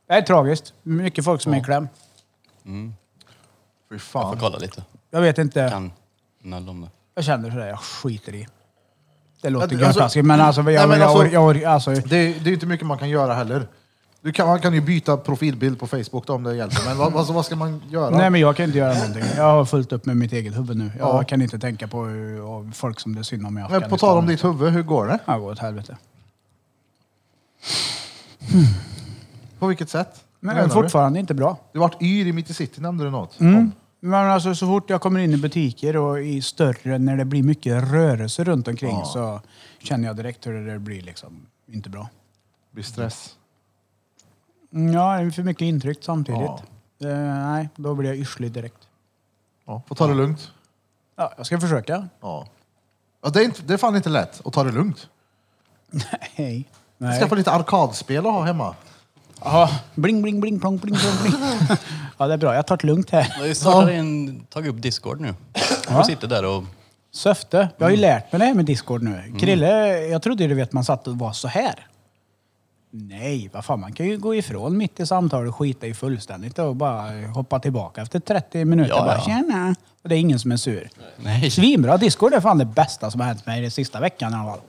Det är tragiskt. Mycket folk som är i kläm. Fy Jag fan. får kolla lite. Jag vet inte. Kan noll om det. Jag känner sådär, jag skiter i. Det låter alltså- taskigt, men alltså, jag, Nej, men jag, alltså- jag, jag, alltså, Det, är- det är inte mycket man kan göra heller. Du kan, man kan ju byta profilbild på Facebook då, om det hjälper. Men vad, alltså, vad ska man göra? Nej men jag kan inte göra någonting. Jag har fullt upp med mitt eget huvud nu. Jag Ja. kan inte tänka på uh, folk som det är synd om i Men Afghanistan. på tal om ditt huvud, hur går det? Ja, går åt helvete. På vilket sätt? Men menar fortfarande inte bra. Du? du vart yr i mitt i city, nämnde du något? Mm. Men alltså så fort jag kommer in i butiker och i större, när det blir mycket rörelse runt omkring så känner jag direkt hur det blir liksom inte bra. Det blir stress. Mm, Ja, det är för mycket intryck samtidigt. Ja. Eh, nej, då blir jag yrslig direkt. Ja, får ta det lugnt. Ja, jag ska försöka. Ja. Ja, det, är inte, det är fan inte lätt att ta det lugnt. Hej. Nej. Skaffa lite arkadspel att ha hemma. Ja, bling, bling, bling, plong, bling, plong, bling. ja, det är bra. Jag tar det lugnt här. Ju startat in, tagit upp Discord nu. Jag sitter där och... Söfte. Jag har ju lärt mig det här med Discord nu. Krille, jag trodde du vet man satt och var så här. Nej, vad fan man kan ju gå ifrån mitt i samtalet och skita i fullständigt och bara hoppa tillbaka efter 30 minuter. Ja, bara, ja. Tjena! Och det är ingen som är sur. Nej. Svinbra. Discord är fan det bästa som har hänt mig den sista veckan i alla fall.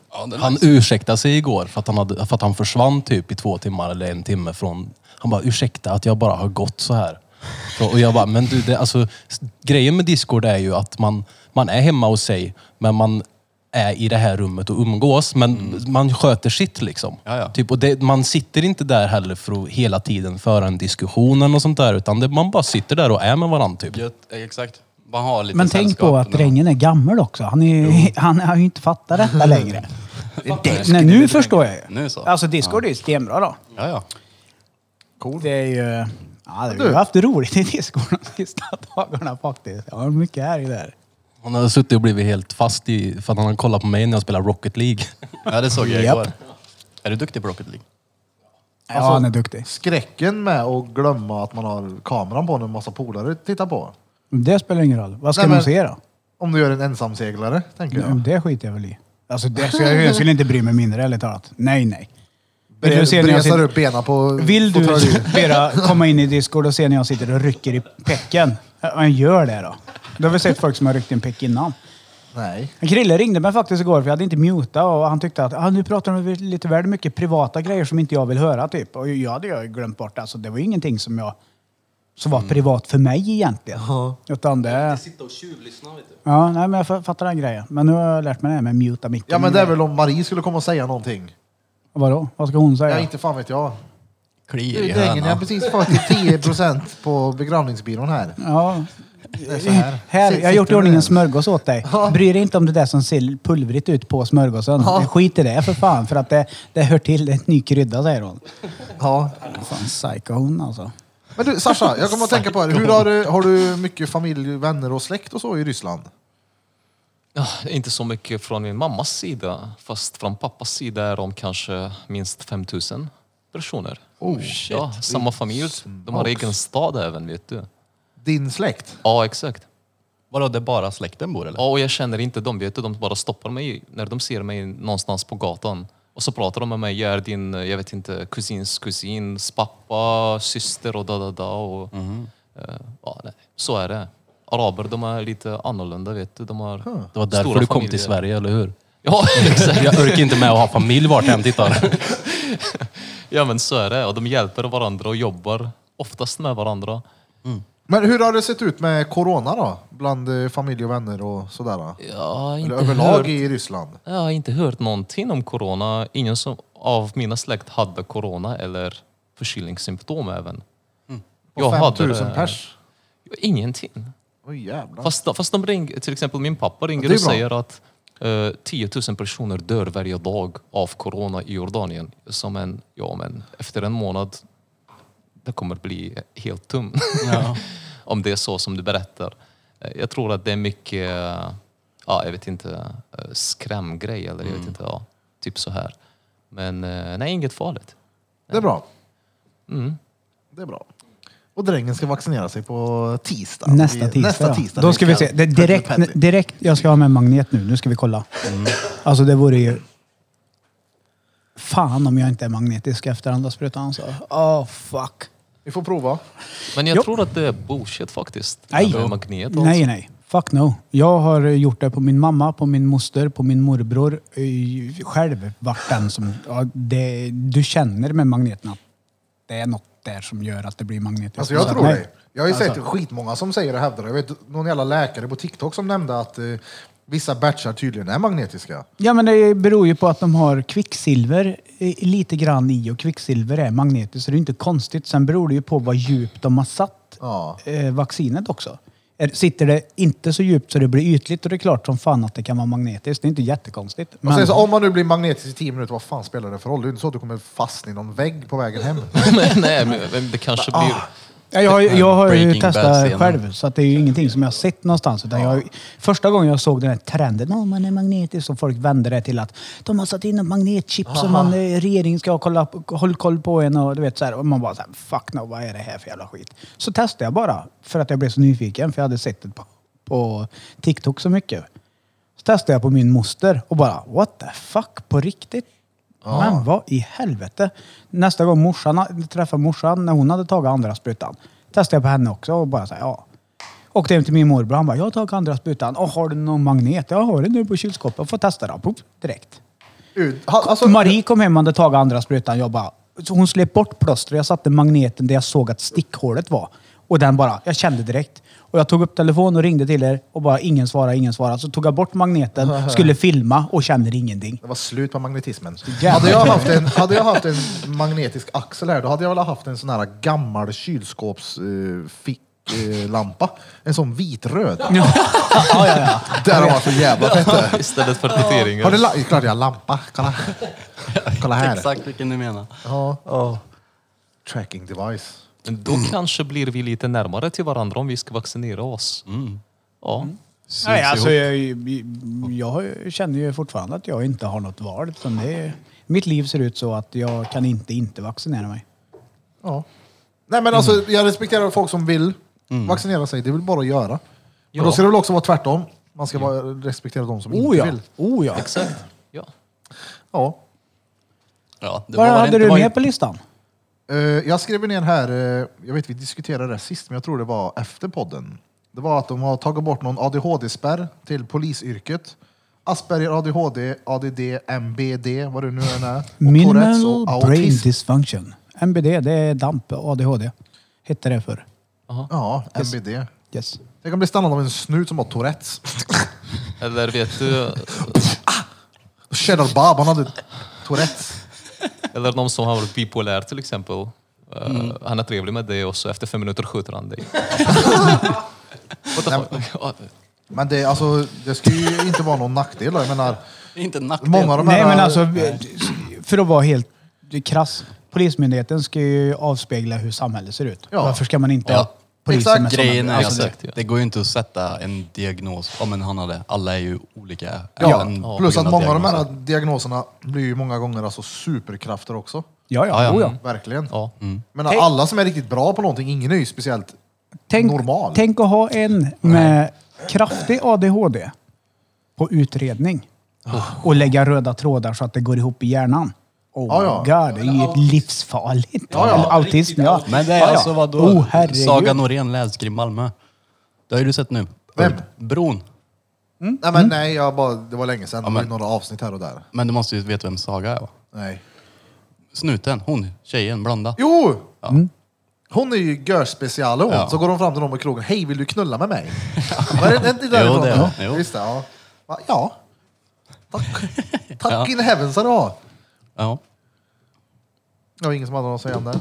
Han nice. ursäktade sig igår för att, han hade, för att han försvann typ i två timmar eller en timme från... Han bara, ursäkta att jag bara har gått så här. Så- Och jag bara, men du, det, alltså, grejen med Discord är ju att man, man är hemma hos sig, men man är i det här rummet och umgås, men man sköter sitt liksom. Ja, ja. Typ, och det, man sitter inte där heller för att hela tiden föra en diskussion och sånt där, utan det, man bara sitter där och är med varandra typ. Gött, exakt. Man har lite Men tänk sällskap på att när man- drängen är gammal också. Han, är, han har ju inte fattat detta längre. Det, nej, nu förstår jag ju. Nu så. Alltså Discord är ju stenbra då. Ja, ja. Det är ju... Ja, Du. har haft roligt i Discord de sista dagarna faktiskt. Jag har mycket här i där. Han har suttit och blivit helt fast i, för att han har kollat på mig när jag spelar Rocket League. Ja, det såg jag Japp. igår. Är du duktig på Rocket League? Ja, Alltså- han är duktig. Skräcken med att glömma att man har kameran på när en massa polare tittar på. Det spelar ingen roll. Vad ska Nej, man men- se då? Om du gör en ensamseglare, tänker jag. Det skiter jag väl i. Alltså, det, så jag, jag skulle inte bry mig mindre ärligt talat. Nej, nej. Vill du se när jag Bresar sitter, upp benen på vill du fåtöljen. Bera, komma in i Discord och se när jag sitter och rycker i pecken? Ja, men gör det då. Du har väl sett folk som har ryckt en peck innan? Nej. Krille ringde mig faktiskt igår för jag hade inte mutat och han tyckte att ah, nu pratar de lite väl mycket privata grejer som inte jag vill höra typ. Och jag hade ju glömt bort alltså. Det var ju ingenting som jag som var privat för mig egentligen. Utan det... Sitta och tjuvlyssna vet du. Ja, nej men jag fattar den grejen. Men nu har jag lärt mig det här med muta micken. Ja men det är väl om Marie skulle komma och säga någonting. Vadå? Vad ska hon säga? Ja, inte fan vet jag. Kliar Du, i Drängen, jag har hönan. precis fått till 10% på begravningsbyrån här. Ja. Så här. Jag har gjort i ordning en smörgås åt dig. Ja. Bry dig inte om det där som ser pulvrigt ut på smörgåsen. Ja. Skit i det för fan, för att det, det hör till. Det är en ny krydda, säger hon. Ja. Fan, psycho hon alltså. Men du Sasha, jag kommer att tänka på det. Hur har du, har du mycket familj, vänner och släkt och så i Ryssland? Ja, inte så mycket från min mammas sida, fast från pappas sida är de kanske minst 5000 personer. Oh, Ja, samma familj. De har egen stad även, vet du. Din släkt? Ja, exakt. Vadå, det är bara släkten bor eller? Ja, och jag känner inte dem, vet du. De bara stoppar mig när de ser mig någonstans på gatan. Och så pratar de med mig. Jag är din, jag vet inte, kusins kusins pappa, syster och da da da. Och, eh, ja, nej. Så är det. Araber, de är lite annorlunda, vet du. De har Det var därför stora du kom familjer. till Sverige, eller hur? Ja, exakt. Jag orkar inte med att ha familj vart jag än tittar. Ja, men så är det. Och de hjälper varandra och jobbar oftast med varandra. Men hur har det sett ut med corona då? Bland eh, familj och vänner och sådär? Jag har inte Eller överlag hört i Ryssland? Jag har inte hört någonting om corona. Ingen som, av mina släkt hade corona eller förkylningssymptom även. På Jag hade 5000 det. pers? Ingenting. Oj jävlar. Fast, fast de ringer, till exempel min pappa ringer Ja, det är och bra. säger att eh, 10 000 personer dör varje dag av corona i Jordanien. Som en, ja men efter en månad, det kommer bli helt tom. Om det är så som du berättar. Jag tror att det är mycket, ja jag vet inte, skrämgrej eller jag vet inte, ja, typ så här. Men eh, nej, inget farligt. Det är bra. Mm. Det är bra. Och drängen ska vaccinera sig på tisdag. Nästa tisdag. Nästa ja. tisdag. Då ska vi se. Det, direkt, direkt, jag ska ha med magnet nu. Nu ska vi kolla. Mm. Alltså det vore ju... Fan om jag inte är magnetisk efter andra sprutan. Så. Oh fuck. Vi får prova. Men jag Jo. tror att det är bullshit faktiskt. Nej. Det här med magnet. Nej, nej. Fuck no. Jag har gjort det på min mamma, på min moster, på min morbror. Eh, Själv vart den som... Ja, det, du känner med magneten att det är något där som gör att det blir magnetiskt. Alltså jag tror nej. det. Jag har ju Alltså. sett skitmånga som säger och hävdar det. Jag vet någon jävla läkare på TikTok som nämnde att eh, vissa batchar tydligen är magnetiska. Ja men det beror ju på att de har kvicksilver lite grann i och kvicksilver är magnetiskt så det är inte konstigt. Sen beror det ju på vad djupt de har satt Ja. eh, vaccinet också. Är- Sitter det inte så djupt så det blir ytligt och det är klart som fan att det kan vara magnetiskt. Det är inte jättekonstigt. Sen så, om man nu blir magnetisk i 10 minuter, vad fan spelar det för roll? Det är inte så att du kommer fastna i någon vägg på vägen hem. nej, nej, men men det kanske blir... ja, jag, har- jag har ju Breaking testat Bad-scenen. själv så att det är ju ingenting som jag har sett någonstans. Utan jag, första gången jag såg den här trenden, oh, man är magnetisk och folk vände det till att de har satt in ett magnetchip som man, eh, regeringen ska kolla, håll koll på en och du vet så här. Och man bara så här, fuck no, vad är det här för jävla skit? Så testade jag bara för att jag blev så nyfiken för jag hade sett det på, på TikTok så mycket. Så testade jag på min moster och bara what the fuck på riktigt? Men vad i helvete? Nästa gång morsan träffade morsan när hon hade tagit andra sprutan. Testade jag på henne också och bara så här, ja. Åkte hem till min morbror han bara, jag har tagit andra sprutan. Och har du någon magnet? Jag har det nu på kylskåpet. Jag får testa då. Puff, direkt. Ut. Ha, alltså, Marie kom hem och hade tagit andra sprutan. Jag bara, så hon slet bort plåstret. Jag satte magneten där jag såg att stickhålet var. Och den bara, jag kände direkt. Och jag tog upp telefonen och ringde till er och bara ingen svarade, ingen svarade. Så tog jag bort magneten, skulle filma och kände ingenting. Det var slut på magnetismen. Hade jag, haft en, hade jag haft en magnetisk axel här, då hade jag väl haft en sån här gammal kylskåpsficklampa. en sån vitröd. ja, ja, ja. Där var så jävla fett det. Istället för titeringar. Har du la- Klart jag har lampa. Kolla. Kolla här. Exakt vilken du menar. Ja. Tracking device. Då kanske blir vi lite närmare till varandra om vi ska vaccinera oss. Ja. Nej, alltså, jag, jag känner ju fortfarande att jag inte har något val. Utan det är, mitt liv ser ut så att jag kan inte inte vaccinera mig. Ja. Nej men alltså, jag respekterar folk som vill vaccinera sig. Det är väl bara att göra. Men då ska det väl också vara tvärtom. Man ska vara, respektera de som inte Oh ja, vill. oh ja. Exakt. Ja. Ja. Ja, det Vad var hade inte- du var med inte- på listan? Eh, jag skrev ner här, eh, jag vet vi diskuterade det sist, men jag tror det var efter podden. Det var att de har tagit bort någon ADHD-spärr till polisyrket. Asperger, ADHD, ADD, MBD, vad det nu än är. Minimal brain dysfunction. MBD, det är DAMP ADHD. Hette det för. Ja, MBD. Yes. Det kan bli stannad av en snut som har Tourettes. Eller vet du, Cheddar Bob, han hade Tourettes. Eller någon som har varit bipolär till exempel. Eh, Han är trevlig med dig och så efter fem minuter skjuter han dig. Men det, alltså, det ska ju inte vara någon nackdel. Jag menar, Inte nackdel. många av de Nej här... men alltså, för att vara helt krass. Polismyndigheten ska ju avspegla hur samhället ser ut. Ja. Varför ska man inte Ja. Ha poliser Exakt. Grejen är alltså, exakt, ja. det går ju inte att sätta en diagnos. Ja men han hade, alla är ju olika. Ja, även på plus grund att många av de här diagnoser. diagnoserna blir ju många gånger alltså superkrafter också. Ja, ja. Ja, ja. Oh, ja. Verkligen. Ja. Men Tänk- alla som är riktigt bra på någonting, ingen är ju speciellt Tänk, normal. tänk att ha en med kraftig ADHD på utredning. Och lägga röda trådar så att det går ihop i hjärnan. Oh Ja, my ja. god, det är ju ett livsfarligt. Ja, ja. Eller autism, ja. Men det är ja, ja. alltså vadå? Oh, herregud. Saga Norén, läskrim Malmö. Det har ju du sett nu. Vem? Bron. Nej, men nej, jag bara, det var länge sedan. Det var ju men- några avsnitt här och där. Men du måste ju veta vem Saga är va? Nej. Snuten, hon, tjejen, blonda. Jo! Hon är ju görspecial hon. Ja. Så går hon fram till någon på krogen. Hej, vill du knulla med mig? Var det inte därifrån? det är det. Jo. Visst det, ja. Va, Ja. Tack. Tack in heaven ska du ha. Ja. Det var ingen som hade något att säga om det.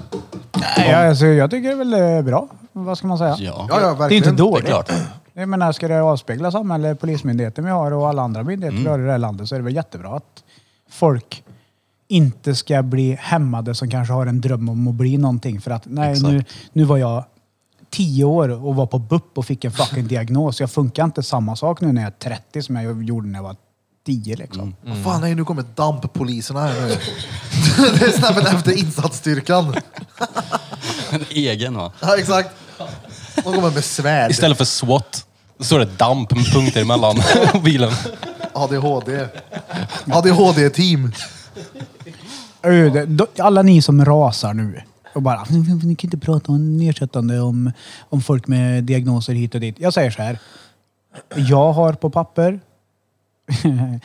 Nej, alltså, jag tycker det är väl eh, bra. Vad ska man säga? Ja. Ja, ja, Det är inte dåligt. Det är klart. Jag menar, ska det avspegla samhället, polismyndigheten vi har och alla andra myndigheter vi har i det här landet så är det väl jättebra att folk inte ska bli hämmade som kanske har en dröm om att bli någonting. För att nej, nu, nu var jag tio år och var på BUP och fick en fucking diagnos. Jag funkar inte samma sak nu när jag är 30 som jag gjorde när jag var 10 liksom. Vad fan, nej, nu kommer damppoliserna här nu. det är snabbt efter insatsstyrkan. En egen va? Ja, exakt. De kommer med svärd. Istället för SWAT. Då står det DAMP med punkter emellan bilen. ADHD. ADHD-team. Ö, det- då- Alla ni som rasar nu och bara, ni kan inte prata om nedsättande om, om folk med diagnoser hit och dit. Jag säger så här. Jag har på papper,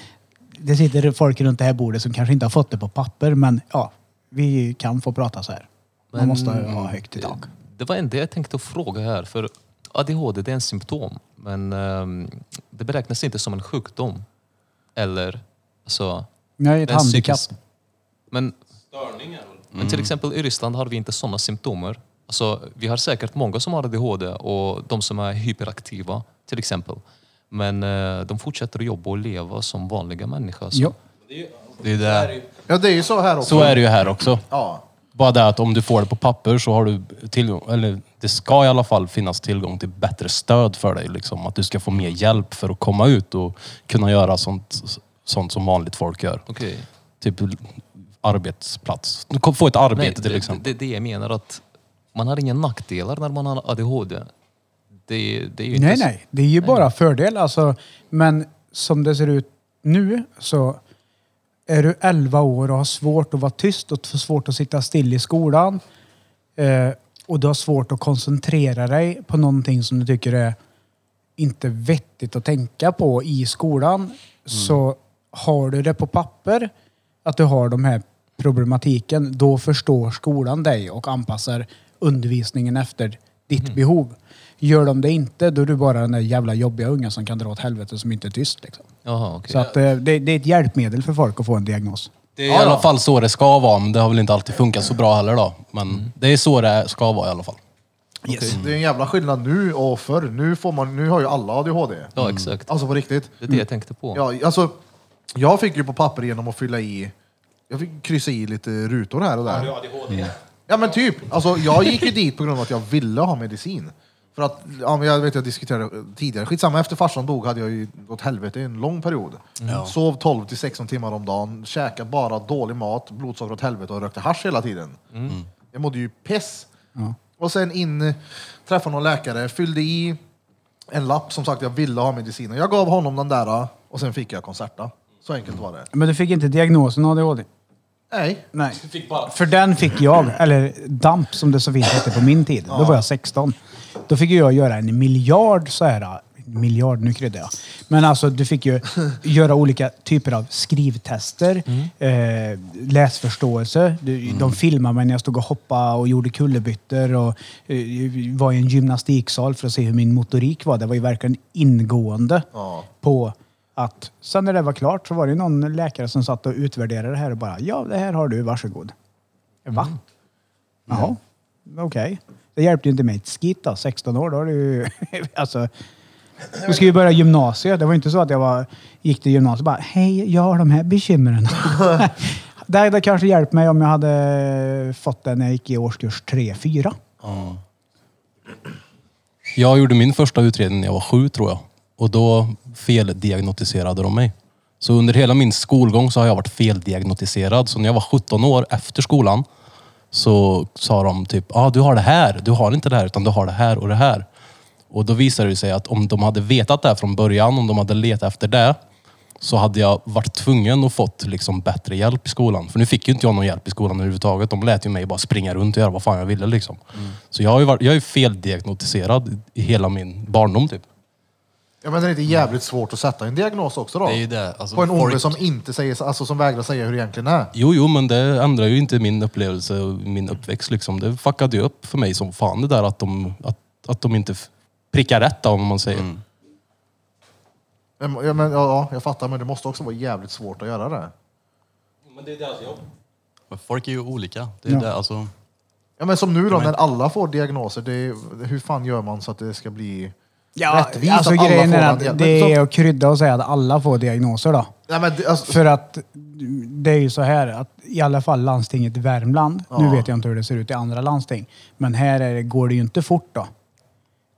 det sitter folk runt det här bordet som kanske inte har fått det på papper, men ja, vi kan få prata så här. Man Men- måste ha högt i tak. Det var en det jag tänkte fråga här. För ADHD det är en symptom. Men ehm, det beräknas inte som en sjukdom. Eller alltså, Nej, ett det är en handikapp. psykisk- Men, men till exempel i Ryssland har vi inte sådana symptomer. Alltså, vi har säkert många som har ADHD och de som är hyperaktiva till exempel. Men eh, de fortsätter att jobba och leva som vanliga människor. Så. Ja. Det är det. Ja, det är ju så här också. Så är det ju här också. Ja. Bara det att om du får det på papper så har du tillgång, eller det ska i alla fall finnas tillgång till bättre stöd för dig. Liksom. Att du ska få mer hjälp för att komma ut och kunna göra sånt, sånt som vanligt folk gör. Okej. Typ arbetsplats. Du få ett arbete Nej, till det, exempel. det, det jag menar att man har inga nackdelar när man har ADHD. Det, det är ju inte Nej, så- nej. Det är ju bara fördel. Alltså, men som det ser ut nu så är du 11 år och har svårt att vara tyst och svårt att sitta still i skolan eh, och du har svårt att koncentrera dig på någonting som du tycker är inte vettigt att tänka på i skolan så har du det på papper att du har de här problematiken, då förstår skolan dig och anpassar undervisningen efter ditt behov. Gör de det inte, då är du bara den där jävla jobbiga ungen som kan dra åt helvete som inte är tyst. Liksom. Jaha, okej. Så att, eh, det, det är ett hjälpmedel för folk att få en diagnos. Det är i alla fall så det ska vara, men det har väl inte alltid funkat så bra heller då. Men det är så det ska vara i alla fall. Det är en jävla skillnad nu och förr. Nu, får man, nu har ju alla ADHD. Ja, exakt. Alltså på riktigt. Det är det jag tänkte på. Ja, alltså, jag fick ju på papper genom att fylla i, jag fick kryssa i lite rutor här och där. Ja men typ, alltså, jag gick ju dit på grund av att jag ville ha medicin. För att, ja, men jag vet jag diskuterade tidigare, skitsamma, efter farsan dog hade jag ju gått helvete i en lång period. Sov 12 till 16 timmar om dagen, käkade bara dålig mat, blodsocker åt helvete och rökte hasch hela tiden. Jag mådde ju piss. Och sen in, träffade någon läkare, fyllde i en lapp som sagt jag ville ha medicin. Och Jag gav honom den där och sen fick jag Concerta. Så enkelt var det. Men du fick inte diagnosen ADHD? Nej. Nej. För den fick jag, eller DAMP som det så fint hette på min tid. Då var jag 16. Då fick ju jag göra en miljard så här, miljard, nu kryddar jag. Men alltså du fick ju göra olika typer av skrivtester, eh, läsförståelse. Du, De filmade mig när jag stod och hoppade och gjorde kullerbyttor och eh, var i en gymnastiksal för att se hur min motorik var. Det var ju verkligen ingående Ja. på att sen när det var klart så var det någon läkare som satt och utvärderade det här och bara ja, det här har du, varsågod. Va? Jaha, okej. Det hjälpte ju inte mig ett skit då, 16 år, då har du ju... alltså, du ska ju börja gymnasiet. Det var inte så att jag var, gick till gymnasiet och bara hej, jag har de här bekymren. det hade kanske hjälpt mig om jag hade fått det när jag gick i årskurs 3-4. Jag gjorde min första utredning när jag var sju tror jag. Och då feldiagnostiserade de mig. Så under hela min skolgång så har jag varit feldiagnostiserad. Så när jag var 17 år efter skolan så sa de typ, ja ah, du har det här, du har inte det här utan du har det här och det här. Och då visade det sig att om de hade vetat det här från början, om de hade letat efter det, så hade jag varit tvungen att fått liksom bättre hjälp i skolan. För nu fick ju inte jag någon hjälp i skolan överhuvudtaget. De lät ju mig bara springa runt och göra vad fan jag ville. Liksom. Så jag har ju varit, jag är feldiagnostiserad i hela min barndom typ. Ja, men det är inte jävligt svårt att sätta en diagnos också då? Det är ju det. Alltså, På en unge folk- som inte säger, alltså som vägrar säga hur det egentligen är. Jo, jo, men det ändrar ju inte min upplevelse och min uppväxt. Liksom. Det fuckade ju upp för mig som fan det där att de, att, att de inte f- prickar rätt om man säger. Men, ja, men, ja, jag fattar, men det måste också vara jävligt svårt att göra det. Men det är deras jobb. Men Folk är ju olika. Det är det. Alltså, Ja, men som nu då, när alla får diagnoser, det är, hur fan gör man så att det ska bli Ja, rättvist? alltså att alla grejen får är den att hjälpen? det Så- är att krydda och säga att alla får diagnoser då. Nej, men, det- alltså, För att det är ju så här att i alla fall landstinget Värmland, nu vet jag inte hur det ser ut i andra landsting, men här är det, går det ju inte fort då.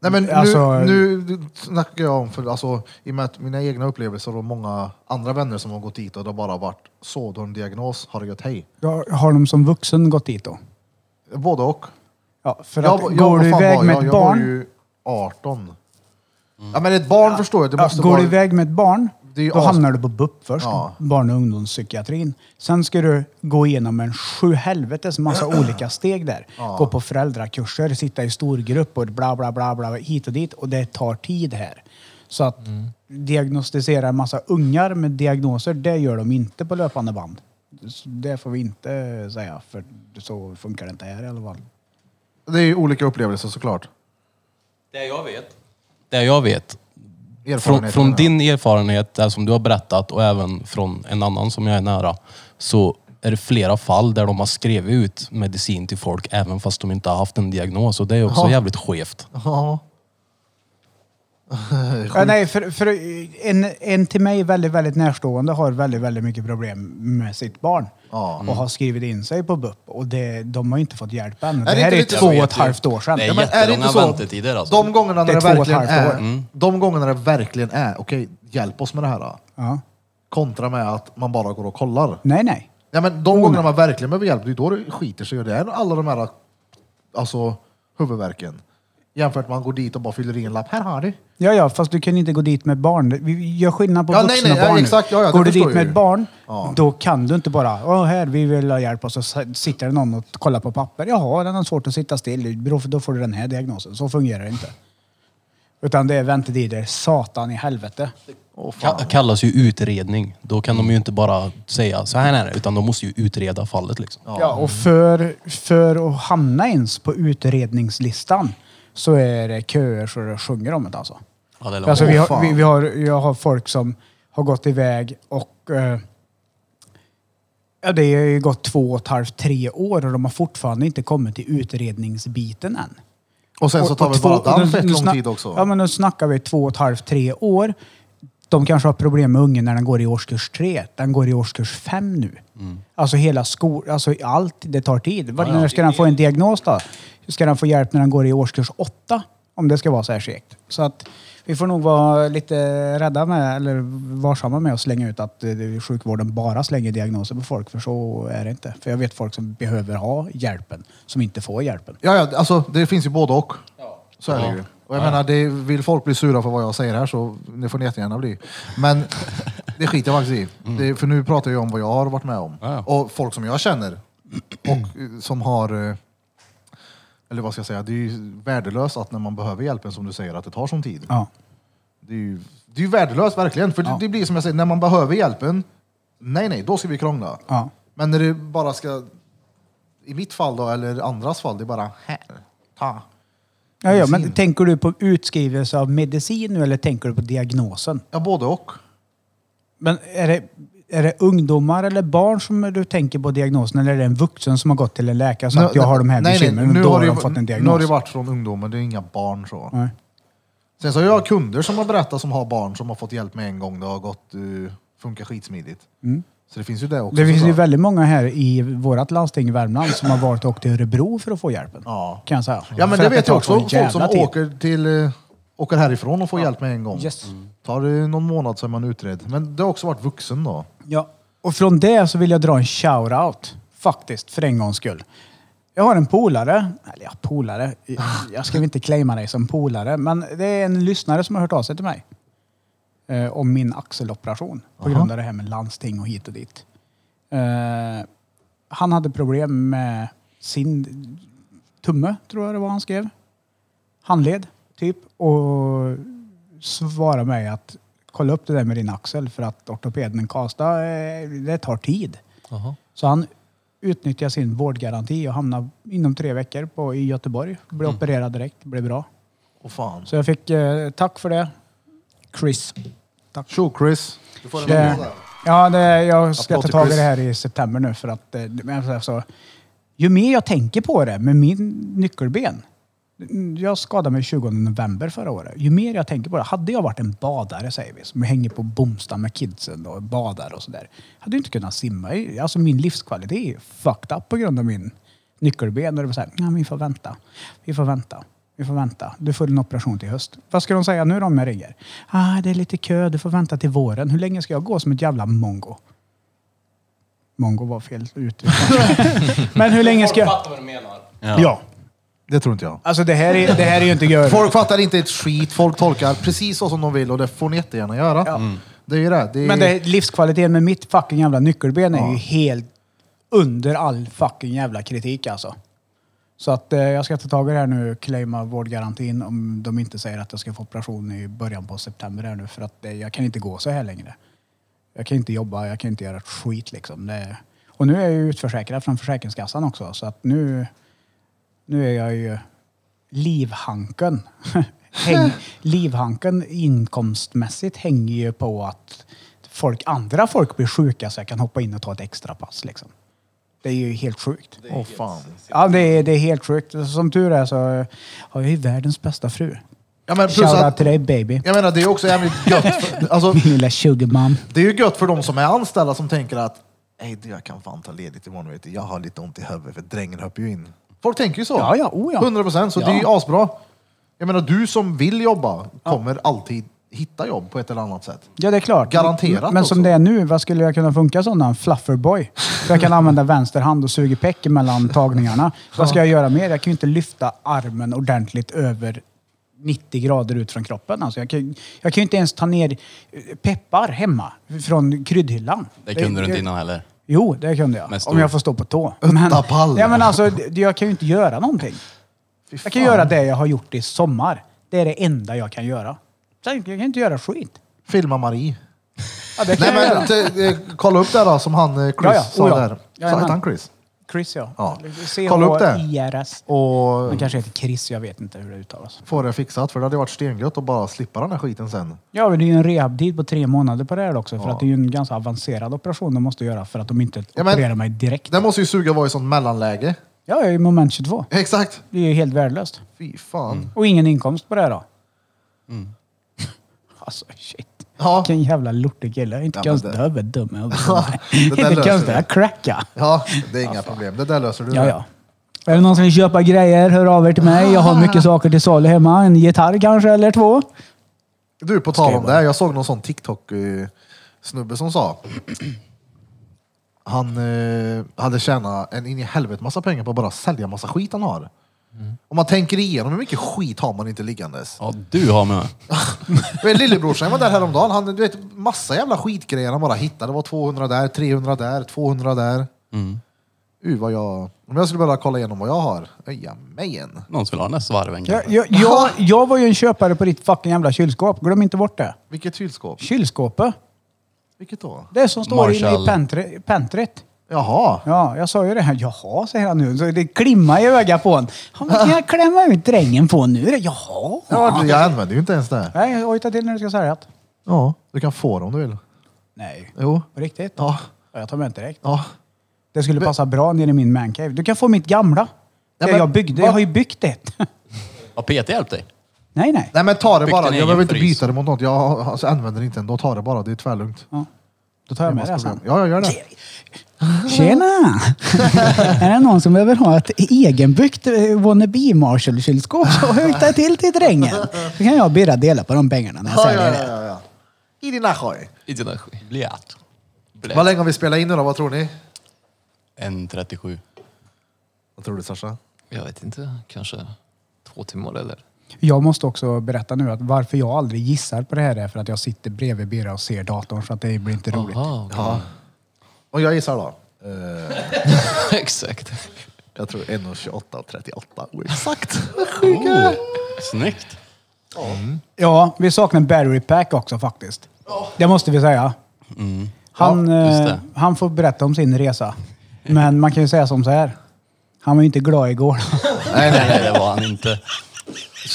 Nej, men Alltså- nu, nu snackar jag om, för, alltså, i och med att mina egna upplevelser och många andra vänner som har gått dit och det har bara varit så, du har en diagnos, har det gött hej. Har har de som vuxen gått dit då? Både och. Ja, för att jag, går vad du fan iväg var med jag? ett Jag var barn, ju 18. Ja men ett barn förstår jag, det ja, måste går vara... du iväg med ett barn, Det är ju då as- hamnar du på BUP först. Ja. Barn och ungdomspsykiatrin. Sen ska du gå igenom en sju helvetes massa olika steg där. Gå på föräldrakurser, sitta i storgrupp och bla bla bla bla hit och dit. Och det tar tid här. Så att Mm. diagnostisera en massa ungar med diagnoser, det gör de inte på löpande band. Så Det får vi inte säga, för så funkar det inte här i alla fall. Det är ju olika upplevelser såklart. Det jag vet. Det jag vet. Från, från din erfarenhet, det som du har berättat och även från en annan som jag är nära, så är det flera fall där de har skrivit ut medicin till folk även fast de inte har haft en diagnos. Och det är också Ja. jävligt skevt. Ja. Ja, nej, för, för en, en till mig väldigt, väldigt närstående har väldigt, väldigt mycket problem med sitt barn. Ja. Och har skrivit in sig på BUP. Och det, de har inte fått hjälp än. Är Det det här inte är lite två och ett halvt år sedan. Det är Ja, men är det jättelånga så? väntetider alltså. De gångerna Det när är det, två och ett verkligen halvt är, år. Mm. de gångerna det verkligen är, okej, hjälp oss med det här. Ja. Kontra med att man bara går och kollar. Nej, nej. Ja, men de Oh, gångerna man verkligen behöver hjälp, det är då det skiter sig. Och det är alla de här alltså, huvudvärken. Jämfört med att man går dit och bara fyller i en lapp. Här har du. Ja, ja, fast du kan inte gå dit med barn. Vi gör skillnad på Ja, nej, vuxna nej, och ja, barn nu. exakt, ja, ja, det Går du förstår dit med ju. ett barn, Ja. då kan du inte bara, Åh, här, vi vill ha hjälp och så s- sitter det någon och kollar på papper. Jaha, den har svårt att sitta still. Då då får du den här diagnosen. Så fungerar det inte. Utan det är väntetider, satan i helvete. Ka- kallas ju utredning. Då kan de ju inte bara säga så här är det, utan de måste ju utreda fallet liksom. Ja, och för, för att hamna ens på utredningslistan så är det köer så det sjunger om det alltså. Ja, det är långt. Alltså, vi har, vi, vi har, jag har folk som har gått iväg och eh, ja, det har ju gått två och ett halvt, tre år och de har fortfarande inte kommit till utredningsbiten än. Och sen så Och- tar och vi bara fett nu lång tid också. Ja, men nu snackar vi två och ett halvt, tre år. De kanske har problem med ungen när den går i årskurs tre. Den går i årskurs fem nu. Alltså hela skolan, alltså allt, det tar tid. Vad, när ska den få en diagnos då? Ska den få hjälp när den går i årskurs åtta? Om det ska vara så här segt. Så att vi får nog vara lite rädda med, eller varsamma med att slänga ut att eh, sjukvården bara slänger diagnoser på folk. För så är det inte. För jag vet folk som behöver ha hjälpen, som inte får hjälpen. Ja, ja, alltså det finns ju både och. Så är det ju. Och jag menar, det, vill folk bli sura för vad jag säger här så det får ni jättegärna bli. Men det skiter jag faktiskt i. Det, för nu pratar jag om vad jag har varit med om. Ja. Och folk som jag känner och eh, som har... eh, Eller vad ska jag säga, det är ju värdelöst att när man behöver hjälpen som du säger att det tar sån tid. Ja. Det är ju, det är ju värdelöst verkligen. För det, det blir som jag säger, när man behöver hjälpen, nej nej, då ska vi krångla. Ja. Men när det bara ska, i mitt fall då, eller andras fall, det är bara här, ta. Ja, ja, men tänker du på utskrivelse av medicin nu eller tänker du på diagnosen? Ja, både och. Men är det, är det ungdomar eller barn som du tänker på diagnosen eller är det en vuxen som har gått till en läkare och sagt att jag har de här nej, bekymren och nu då har har de fått en Nu har diagnos? det varit från ungdomar, det är inga barn så. Nej. Sen så har jag kunder som har berättat som har barn som har fått hjälp med en gång. Det har gått, uh, funkar skitsmidigt. Så det finns ju det också. Mm. Det finns ju såklart. väldigt många här i vårt landsting i Värmland som har varit och åkt till Örebro för att få hjälpen. Ja. Kan jag säga. Ja men För det att vet tar jag också. sån Folk som jävla tid. åker, till, eh, åker härifrån och får hjälp med en gång. Yes. Tar det någon månad så är man utredd. Men det har också varit vuxen då. Ja. Och från det så vill jag dra en shout-out. Faktiskt, för en gångs skull. Jag har en polare, eller ja, polare. Jag ska väl inte claima dig som polare, men det är en lyssnare som har hört av sig till mig. Eh, om min axeloperation. På grund av det här med landsting och hit och dit. Eh, han hade problem med sin tumme, tror jag det var han skrev. Handled, typ. Och svarade mig att kolla upp det där med din axel för att ortopeden Karlstad, eh, det tar tid. Jaha. Så han utnyttjade sin vårdgaranti och hamnade inom tre veckor på, i Göteborg. Blev opererad direkt, blev bra. Åh fan. Så jag fick eh, tack för det. Chris. Tjo Chris. Du får en Det, applåd ja, det, jag ska Applåd ta till tag i Chris. det här i september nu för att eh, men alltså, ju mer jag tänker på det med min nyckelben. Jag skadade mig 20 november förra året. Ju mer jag tänker på det. Hade jag varit en badare säger vi, som hänger på Bomsta med kidsen och badar och sådär. Hade jag inte kunnat simma. i- Alltså min livskvalitet är fucked up på grund av min nyckelben. Och det var såhär, ja, vi får vänta. Vi får vänta. Vi får vänta. Du får en operation till höst. Vad ska de säga nu då om jag ringer? Ah, det är lite kö, du får vänta till våren. Hur länge ska jag gå som ett jävla mongo? Mongo var fel ut. Men hur länge ska jag... Fattar vad du menar. Ja. Det tror inte jag. Alltså det här är, det här är ju inte gör. Folk fattar inte ett skit, folk tolkar precis så som de vill och det får ni jättegärna göra. Det är ju det. det är... Men det, livskvaliteten med mitt fucking jävla nyckelben är ju helt under all fucking jävla kritik alltså. Så att eh, jag ska ta tag i det här nu, claima vårdgarantin om de inte säger att jag ska få operation i början på september här nu för att eh, jag kan inte gå så här längre. Jag kan inte jobba, jag kan inte göra ett skit liksom. Det, och nu är jag ju utförsäkrad från Försäkringskassan också så att nu, nu är jag ju livhanken. Häng, livhanken inkomstmässigt hänger ju på att folk, andra folk blir sjuka så jag kan hoppa in och ta ett extra pass liksom. Det är ju helt sjukt. Åh fan. Ja, det är, det är helt sjukt. Som tur är så har jag ju världens bästa fru. Ja, men plus Shoutout att, till dig baby. jag menar, det är också jävligt gött. För, alltså, Min lilla sugarmam. det är ju gött för de som är anställda som tänker att Nej, du, jag kan fan ta ledigt imorgon. Vet du. Jag har lite ont i huvudet för drängen hoppar ju in. Folk tänker ju så. Ja, ja, oh ja. 100 procent, så det är ju Ja. asbra. Jag menar, du som vill jobba kommer alltid hitta jobb på ett eller annat sätt. Ja, det är klart. Garanterat Men som också. det är nu, vad skulle jag kunna funka som? En flufferboy? Så jag kan använda vänster hand och suga peck mellan tagningarna. Vad ska jag göra mer? Jag kan ju inte lyfta armen ordentligt över 90 grader ut från kroppen. Alltså jag, kan, jag kan ju inte ens ta ner peppar hemma från kryddhyllan. Det kunde du inte innan heller. Jo, det kunde jag. Stor- Om jag får stå på tå. Men, pall. ja, men alltså, det- jag kan ju inte göra någonting. Fy Jag kan fan. göra det jag har gjort i sommar. Det är det enda jag kan göra. Sen, Jag kan inte göra skit. Filma Marie. Ja, det kan Nej, jag men, göra. t- eh, kolla upp det då, som han eh, Chris Ja, ja. sa Oh, ja. där. Så Jajamän. han Chris? Chris ja. Ja. Kolla upp det. C-H-I-R-S. Och Han kanske heter Chris, jag vet inte hur det uttalas. få det fixat, för det hade varit stengött att bara slippa den här skiten sen. Ja, men det är ju en rehabtid på tre månader på det här också. För Ja. att det är ju en ganska avancerad operation de måste göra för att de inte Ja, men- opererar mig direkt. Den måste ju suga vara i sånt mellanläge. Ja, jag är i moment 22. Exakt. Det är ju helt värdelöst. Fy fan. Och ingen inkomst på det här då. Alltså shit. Ja. Vilken jävla lortig kille. Inte Ja, konstigt det- dum i huvudet. det där Inte konstigt att cracka. ja, det är inga problem. Det där löser du. Ja, ja. Är det någon som vill köpa grejer, hör av er till mig. Jag har mycket saker till salu hemma. En gitarr kanske, eller två. Du, på tal om det. Jag såg någon sån TikTok-snubbe som sa han eh, hade tjänat en in i helvete massa pengar på att bara sälja massa skit han har. Om man tänker igenom hur mycket skit har man inte liggandes. Ja, du har med. Men Lillebrorsan var där häromdagen. Han du vet, massa jävla skitgrejer han bara hittade. Det var 200 där, 300 där, 200 där. Uh, vad jag... Om jag skulle börja kolla igenom vad jag har. Jajamän. Någon vill ha den här svarven Jag, kanske. jag, jag, jag var ju en köpare på ditt fucking jävla kylskåp. Glöm inte bort det. Vilket kylskåp? Kylskåpet. Vilket då? Det som står inne i Marshall. pentry, pentryt. Jaha. Ja, jag sa ju det. här. Jaha, säger han nu. Så det klimmar i ögat på honom. Han vad kan jag klämma ut drängen på nu? Jaha. Ja, jag använder ju inte ens det. Nej, hojta till när du ska sälja det. Ja, du kan få det om du vill. Nej. Jo. På riktigt? Ja. Ja, Jag tar med det direkt. Ja. Det skulle passa bra nere i min mancave. Du kan få mitt gamla. Det men jag byggde. Jag har ju byggt ett. Har Peter hjälpt dig? nej, nej. Nej men ta det Byggt bara. din Jag egen behöver inte frys. byta det mot något. Jag alltså, använder inte ändå. Ta det bara. Det är tvärlugnt. Ja. Då tar jag med det sen. Ja, jag gör det. Tjena! är det någon som behöver ha ett egenbyggt eh, wannabe Marshall-kylskåp så hojta till till drängen. Så kan jag och Birra dela på de pengarna när jag Ja, säljer ja, det. ja. I dina skoj. I dina skit. Blät. Vad länge har vi spelat in nu då? Vad tror ni? En 37. Vad tror du Sasha? Jag vet inte, kanske två timmar eller? Jag måste också berätta nu att varför jag aldrig gissar på det här är för att jag sitter bredvid Birra och ser datorn så att det blir inte roligt. Aha, okej. Ja. Och jag gissar då. Eh, Exakt. jag tror 1,28 och 38. Exakt. Oh, snyggt. Ja, vi saknar battery pack också faktiskt. Det måste vi säga. Han, Ja, just det. eh, han får berätta om sin resa. Men man kan ju säga som så här. Han var ju inte glad igår. Nej, nej, nej, det var han inte.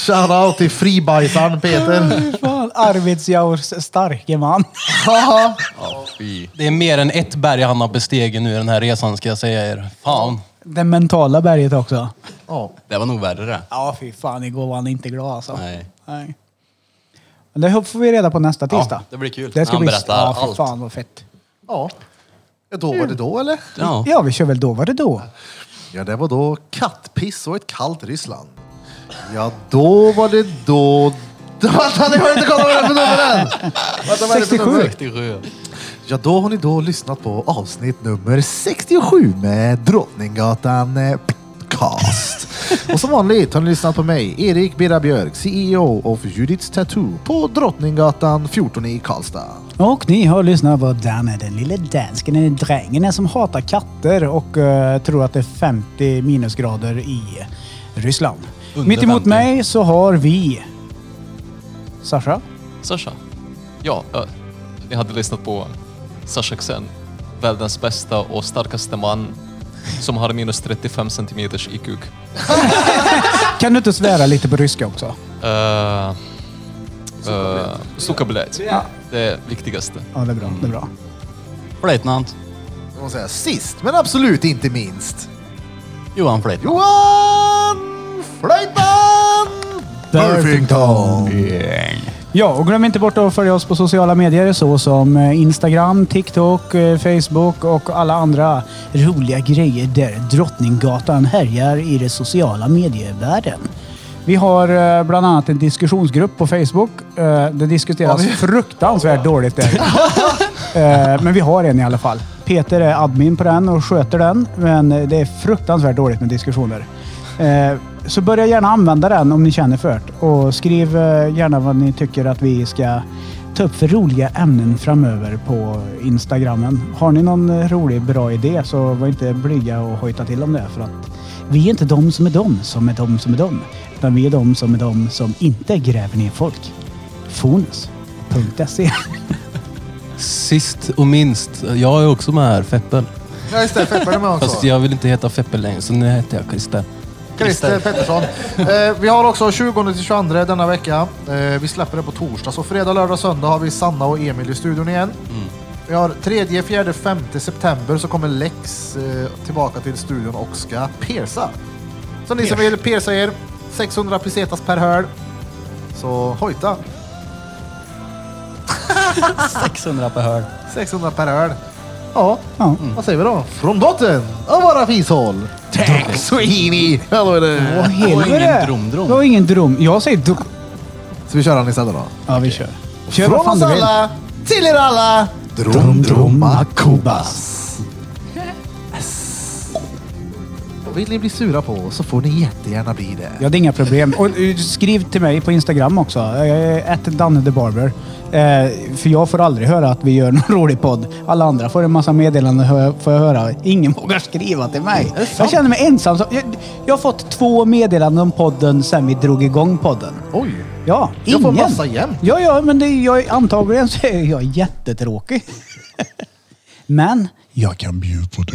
Shoutout till fribajsaren Peter. Fan, Arvidsjaurs starke man. Ja, fy. Det är mer än ett berg han har bestigit nu i den här resan ska jag säga er. Fan. Det mentala berget också. Ja. Det var nog värre det. Ja, fy fan. Igår var han inte glad alltså. Nej. Nej. Men det får vi reda på nästa tisdag. det blir kul. Det ska Han bli... berättar ja, fy allt. fan vad fett. ja. Ja, Då var det då eller? Ja. Ja, vi kör väl då var det då. Ja, det var då kattpiss och ett kallt Ryssland. Ja, då var det då... Vänta, ni har inte kollat vad det är för nummer än! Vänta, vad är det för 67. nummer? 67. Ja, då har ni då lyssnat på avsnitt nummer 67 med Drottninggatan eh, podcast. Och som vanligt har ni lyssnat på mig, Erik Birra Björk, CEO of Judiths Tattoo på Drottninggatan 14 i Karlstad. Och ni har lyssnat på Danne, den lille dansken, den drängen som hatar katter och eh, tror att det är 50 minusgrader i Ryssland. Under Mitt emot mig så har vi Sasha. Sasha. Ja, ö, ni hade lyssnat på Sasha Xen. Världens bästa och starkaste man som har minus 35 centimeters i kuk. Kan du inte svära lite på ryska också? Uh, uh, Suka blöt. Ja. Det är viktigaste. Ja, det är bra. Det är bra. Flöjtnant. Sist men absolut inte minst. Johan Flöjtnant. Johan Flöjtman Burfington. Ja, och glöm inte bort att följa oss på sociala medier såsom eh, Instagram, TikTok, eh, Facebook och alla andra roliga grejer där Drottninggatan härjar i det sociala medievärlden. Vi har eh, bland annat en diskussionsgrupp på Facebook. Det diskuteras fruktansvärt dåligt där. Men vi har en i alla fall. Peter är admin på den och sköter den, men det är fruktansvärt dåligt med diskussioner. Så börja gärna använda den om ni känner för det. Och skriv eh, gärna vad ni tycker att vi ska ta upp för roliga ämnen framöver på Instagrammen. Har ni någon eh, rolig, bra idé så var inte blyga och hojta till om det. För att vi är inte de som är de som är de som är de. Utan vi är de som är de som inte gräver ner folk. Fonus.se Sist och minst, jag är också med här, Feppel. Ja just det, Feppel är med också. Fast jag vill inte heta Feppel längre, så nu heter jag Christer. Christer Pettersson. Eh, vi har också 20 till 22 denna vecka. Eh, vi släpper det på torsdag. Så fredag, lördag, söndag har vi Sanna och Emil i studion igen. Vi har 3, 4, 5 september så kommer Lex eh, tillbaka till studion och ska persa. Så ni som vill persa er, 600 pesetas per hörn. Så hojta! 600 per hörn. 600 per hörn. Ja, Ja. vad säger vi då? Från botten av våra fishåll. Tack i! Ja, då är det. Vad helvete! Det var ingen drom. Jag säger drom. Så vi kör den istället då? Ja, vi kör. Kör Från oss alla till er alla! Drom Droma Kubas. Vill ni bli sura på oss så får ni jättegärna bli det. Ja, det är inga problem. Och eh, skriv till mig på Instagram också. Ett Danne the Barber. Eh, för jag får aldrig höra att vi gör någon rolig podd. Alla andra får en massa meddelanden får jag höra. Ingen vågar skriva till mig. Jag känner mig ensam. Jag, jag har fått två meddelanden om podden sen vi drog igång podden. Oj! Ja, Jag får ingen. massa jämt. Ja, ja, men det, jag, antagligen så är jag jättetråkig. men jag kan bjuda på det.